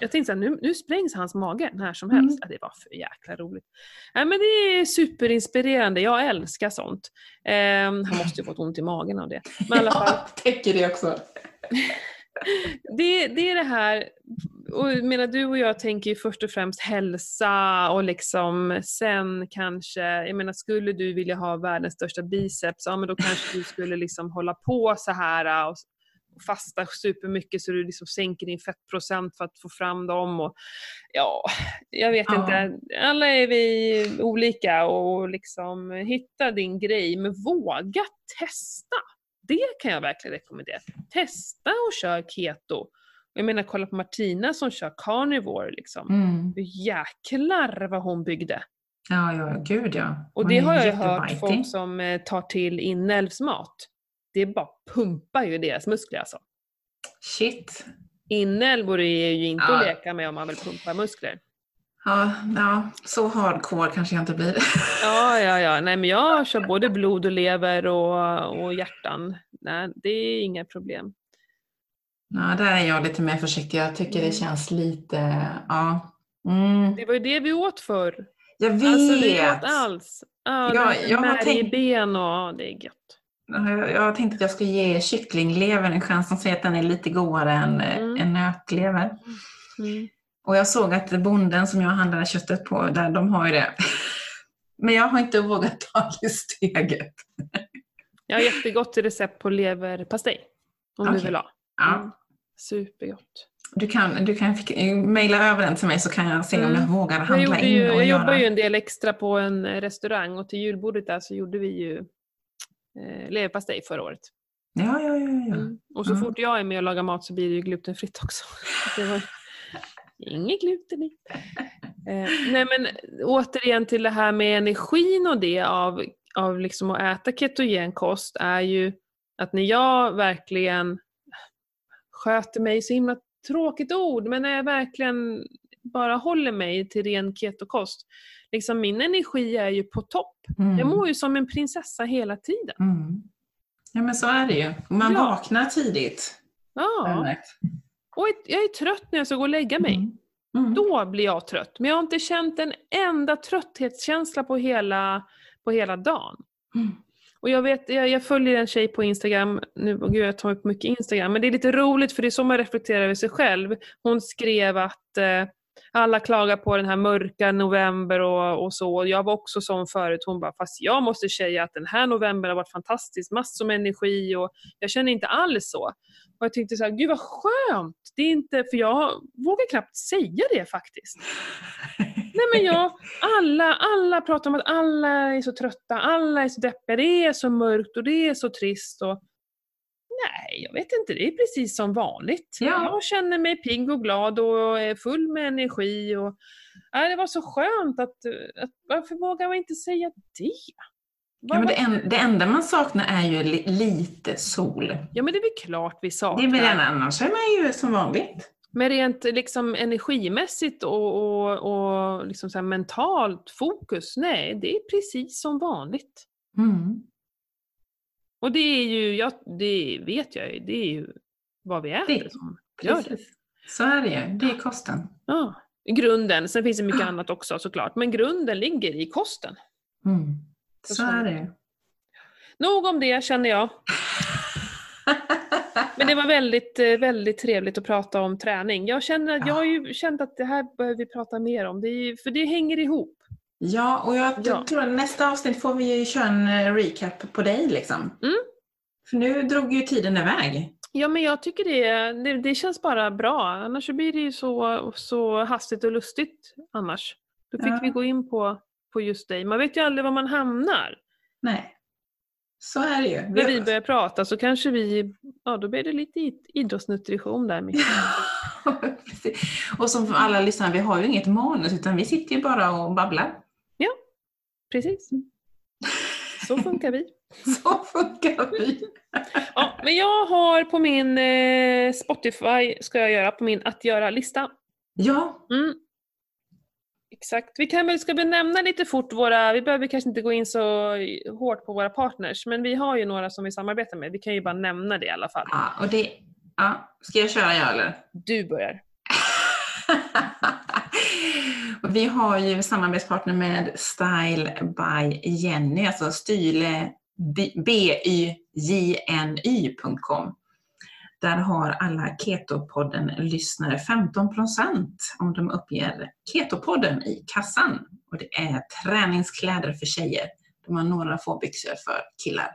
Jag tänkte såhär, nu, nu sprängs hans mage när som Mm. helst. Ja, det var för jäkla roligt. Nej, men det är superinspirerande, jag älskar sånt. Ehm, han måste ju fått ont i magen av det. Men i alla fall, Ja, täcker det också. Det, det är det här, och jag menar du och jag tänker ju först och främst hälsa och liksom sen kanske, jag menar skulle du vilja ha världens största biceps, ja men då kanske du skulle liksom hålla på så här och, och fasta supermycket så du liksom sänker din fettprocent för att få fram dem och ja, jag vet Ja. inte. Alla är vi olika och liksom hitta din grej men våga testa. Det kan jag verkligen rekommendera. Testa och kör keto. Och Jag menar kolla på Martina som kör carnivore liksom. Mm. Jäklar vad hon byggde. Ja, ja, gud ja. Och Hon det är har jag hört folk som eh, tar till inälvsmat. Det bara pumpar ju deras muskler alltså. Shit. Inälvor är ju inte Ja. att leka med om man vill pumpa muskler. Ja, ja, så hardcore kanske jag inte blir. Ja, ja, ja. Nej, men jag kör både blod och lever och, och hjärtan. Nej, det är inga problem. Ja, där är jag lite mer försiktig. Jag tycker det känns lite, ja. Mm. Det var ju det vi åt förr. Jag vet! Alltså vi åt alls. Ja, Ja, jag har tänkt- ben och ja, det är gött. Jag, jag tänkte att jag skulle ge kycklinglevern en chans. De säger att den är lite godare än, Mm. än nötlever. Mm. Och jag såg att bonden som jag handlade köttet på, där, de har ju det. Men jag har inte vågat ta det steget. Jag har jättegott recept på leverpastej. Om du Okej. vill ha. Ja. Mm. Supergott. Du kan, du kan fick- mejla över den till mig så kan jag se om Mm. jag vågar Jag, handla gjorde in ju, och jag jobbar ju en del extra på en eh, restaurang och till julbordet där så gjorde vi ju eh, leverpastej förra året. Ja, ja, ja. ja. Mm. Och så Mm. fort jag är med och lagar mat så blir det ju glutenfritt också. Det var inget gluten i. Eh, nej men återigen till det här med energin och det av, av liksom att äta ketogen kost är ju att när jag verkligen sköter mig, så himla tråkigt ord, men när jag verkligen bara håller mig till ren ketokost. Liksom min energi är ju på topp. Mm. Jag mår ju som en prinsessa hela tiden. Mm. Ja, men så är det ju. Man Ja. vaknar tidigt. Ja. Och jag är trött när jag ska gå och lägga mig. Mm. Mm. Då blir jag trött. Men jag har inte känt en enda trötthetskänsla på hela, på hela dagen. Mm. Och jag, vet, jag, jag följer en tjej på Instagram, nu, oh gud jag tar upp mycket Instagram, men det är lite roligt för det är så man reflekterar över sig själv. Hon skrev att eh, alla klagar på den här mörka november och, och så. Jag var också sån förut. Hon bara, fast jag måste säga att den här november har varit fantastisk, massor med energi och jag känner inte alls så. Och jag tänkte så här, gud vad skönt! Det är inte, för jag vågar knappt säga det faktiskt. Nej men jag, alla, alla pratar om att alla är så trötta, alla är så deppiga, det är så mörkt och det är så trist. Och, nej, jag vet inte, det är precis som vanligt. Ja. Jag känner mig pigg och glad och är full med energi. Och, nej, det var så skönt att, att varför vågar man inte säga det? Ja, men det, en, det enda man saknar är ju li, lite sol. Ja men det är väl klart vi Det saknar. är väl annars är man ju som vanligt. Men rent liksom energimässigt och, och, och liksom så mentalt fokus, nej det är precis som vanligt. Mm. Och det är ju, ja, det vet jag ju, det är ju vad vi äter Det- som gör det. Precis. Så är det ju. Det är kosten. Ja. Grunden, sen finns det mycket annat också såklart, men grunden ligger i kosten. Mm. Så Så är det. Nog om det känner jag. Men det var väldigt, eh, väldigt trevligt att prata om träning. Jag, känner jag har ju känt att det här behöver vi prata mer om, det är för det hänger ihop. Ja, och jag Ja. tror att nästa avsnitt får vi ju köra en eh, recap på dig liksom. Mm. För nu drog ju tiden iväg. Ja men jag tycker det, det, det känns bara bra, annars blir det ju så, så hastigt och lustigt annars. Då fick Ja. vi gå in på, på just dig. Man vet ju aldrig var man hamnar. Nej. Så är det ju. När vi börjar prata så kanske vi, ja då blir det lite id- idrottsnutrition där. Precis. och som alla lyssnare, vi har ju inget manus utan vi sitter ju bara och babblar. Precis. Så funkar vi. Så funkar vi. Ja, men jag har på min eh, Spotify, ska jag göra, på min att göra-lista. Ja, Mm. Exakt. Vi kan väl, ska vi nämna lite fort våra, vi behöver kanske inte gå in så hårt på våra partners, men vi har ju några som vi samarbetar med. Vi kan ju bara nämna det i alla fall. ja och det... Ja, ska jag köra jag eller? Du börjar. Vi har ju samarbetspartner med Style by Jenny, alltså style byjny.com. Där har alla Ketopodden-lyssnare 15% om de uppger Ketopodden i kassan. Och det är träningskläder för tjejer. De har några få byxor för killar.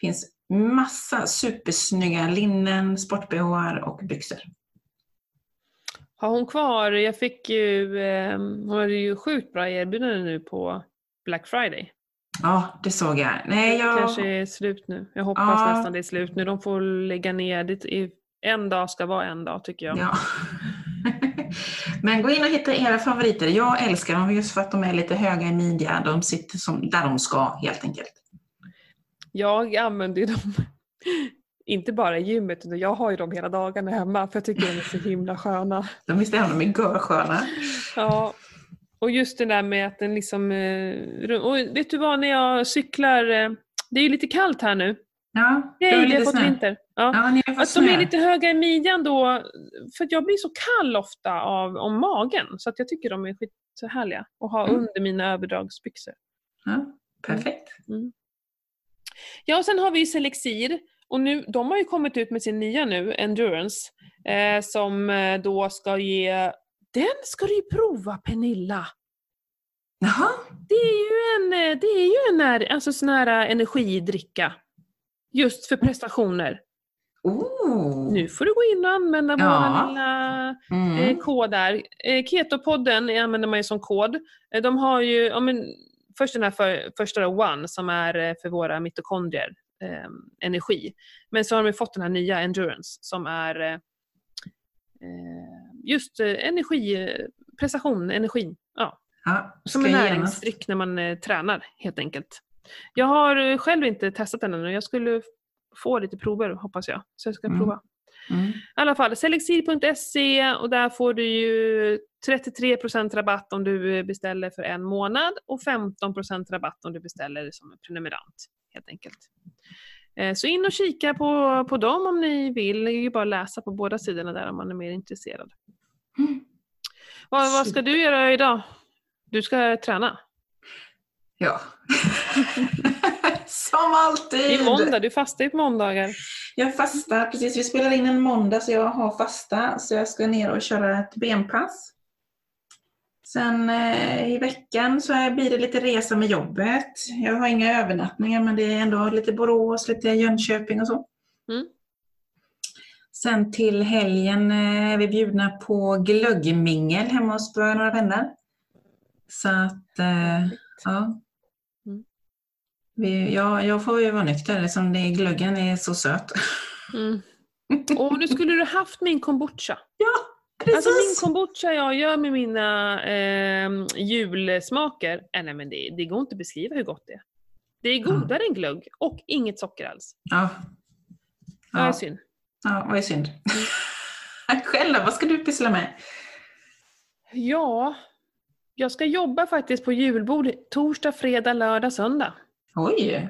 Det finns massa supersnygga linnen, sport och byxor. Har hon kvar, jag fick ju, eh, hon hade ju sjukt bra erbjudande nu på Black Friday. Ja, det såg jag. Nej, Det jag... kanske är slut nu. Jag hoppas Ja. nästan det är slut nu. De får lägga ner det. i- En dag ska vara en dag tycker jag. Ja. Men gå in och hitta era favoriter. Jag älskar dem just för att de är lite höga i midjan. De sitter som, där de ska helt enkelt. Jag använder dem, inte bara i gymmet, utan jag har ju dem hela dagarna hemma för jag tycker de är så himla sköna. De visst är de görsköna. Ja. Och just det där med att den liksom... eh, Och vet du vad, när jag cyklar, eh, det är ju lite kallt här nu. Ja, det är Nej, vi har lite fått snö. vinter. Ja. Ja, ni har fått Att de är snö. lite höga i midjan då, för jag blir så kall ofta av, om magen. Så att jag tycker de är skit så härliga att ha Mm. under mina överdragsbyxor. Ja, perfekt. Ja, och sen har vi ju Selexir. Och nu, de har ju kommit ut med sin nya nu, Endurance, eh, som eh, då ska ge... Den ska du ju prova Pernilla! Jaha, Det är ju en, eh, det är ju en när, alltså sån här eh, energidricka. Just för prestationer. oh. Nu får du gå in och använda Ja. vår lilla eh, Mm. kod där. Eh, Ketopodden använder man ju som kod. Eh, de har ju, ja, men, först den här för, första då, One som är eh, för våra mitokondrier, eh, energi. Men så har de fått den här nya Endurance som är eh, eh, just eh, energi, prestation, energi. Ja, Ja, som en näringsdryck när man eh, tränar helt enkelt. Jag har eh, själv inte testat den ännu. Jag skulle få lite prover hoppas jag. Så jag ska Mm. prova. Mm. I alla fall, selexir.se och där får du ju 33% rabatt om du beställer för en månad och 15% rabatt om du beställer som en prenumerant. Helt enkelt. Eh, Så in och kika på, på dem om ni vill. Det är ju bara att läsa på båda sidorna där om man är mer intresserad. Mm. Vad, vad ska du göra idag? Du ska träna? Ja. Som alltid! Det är måndag, du fastar ju på måndagar. Jag fastar, precis. Vi spelar in en måndag så jag har fasta. Så jag ska ner och köra ett benpass. Sen eh, i veckan så blir det lite resa med jobbet. Jag har inga övernattningar men det är ändå lite Borås, lite Jönköping och så. Mm. Sen till helgen eh, är vi bjudna på glöggmingel hemma hos några vänner. Så att, eh, ja. Mm. Vi, ja. Jag får ju vara nykter eftersom det, glöggen är så söt. Mm. Och nu skulle du haft min kombucha. Ja, precis! Alltså min kombucha jag gör med mina eh, julsmaker, äh, nej men det, det går inte att beskriva hur gott det är. Det är godare än glögg och inget socker alls. Ja. Ja. Det är Ja, synd. ja vad är synd. Själv då, vad ska du pyssla med? Ja, jag ska jobba faktiskt på julbord torsdag, fredag, lördag, söndag. Oj!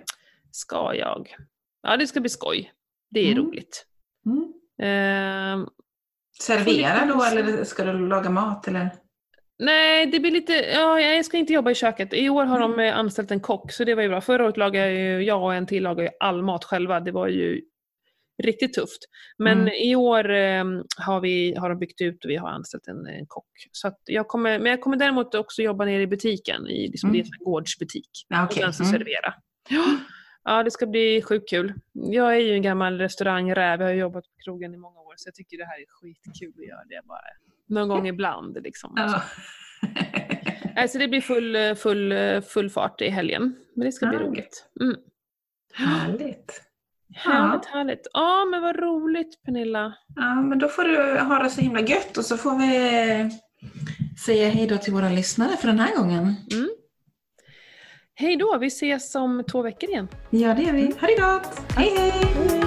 Ska jag. Ja, det ska bli skoj. Det är Mm. roligt. Mm. Ehm, Servera då eller ska du laga mat? Eller? nej, det blir lite... Ja, jag ska inte jobba i köket. I år har de eh, anställt en kock, så det var ju bra. Förra året lagade ju jag och en till lagade all mat själva. Det var ju riktigt tufft. Men Mm. i år eh, har, vi, har de byggt ut och vi har anställt en, en kock. Så jag kommer, men jag kommer däremot också jobba nere i butiken, i liksom, Mm. det är en gårdsbutik. Ja, och den ska Mm. servera. Ja. ja, det ska bli sjukt kul. Jag är ju en gammal restaurangräv, jag har jobbat på krogen i många så jag tycker det här är skitkul att göra det bara. Någon gång ibland liksom. Ja. Alltså det blir full, full, full fart i helgen. Men det ska bli Ja. roligt. Mm. Härligt. Härligt, härligt. Ja, men vad roligt Pernilla. Ja, men då får du ha det så himla gött och så får vi säga hej då till våra lyssnare för den här gången. Mm. Hej då, vi ses om två veckor igen. Ja, det gör vi. Ha det gott! Hej, hej!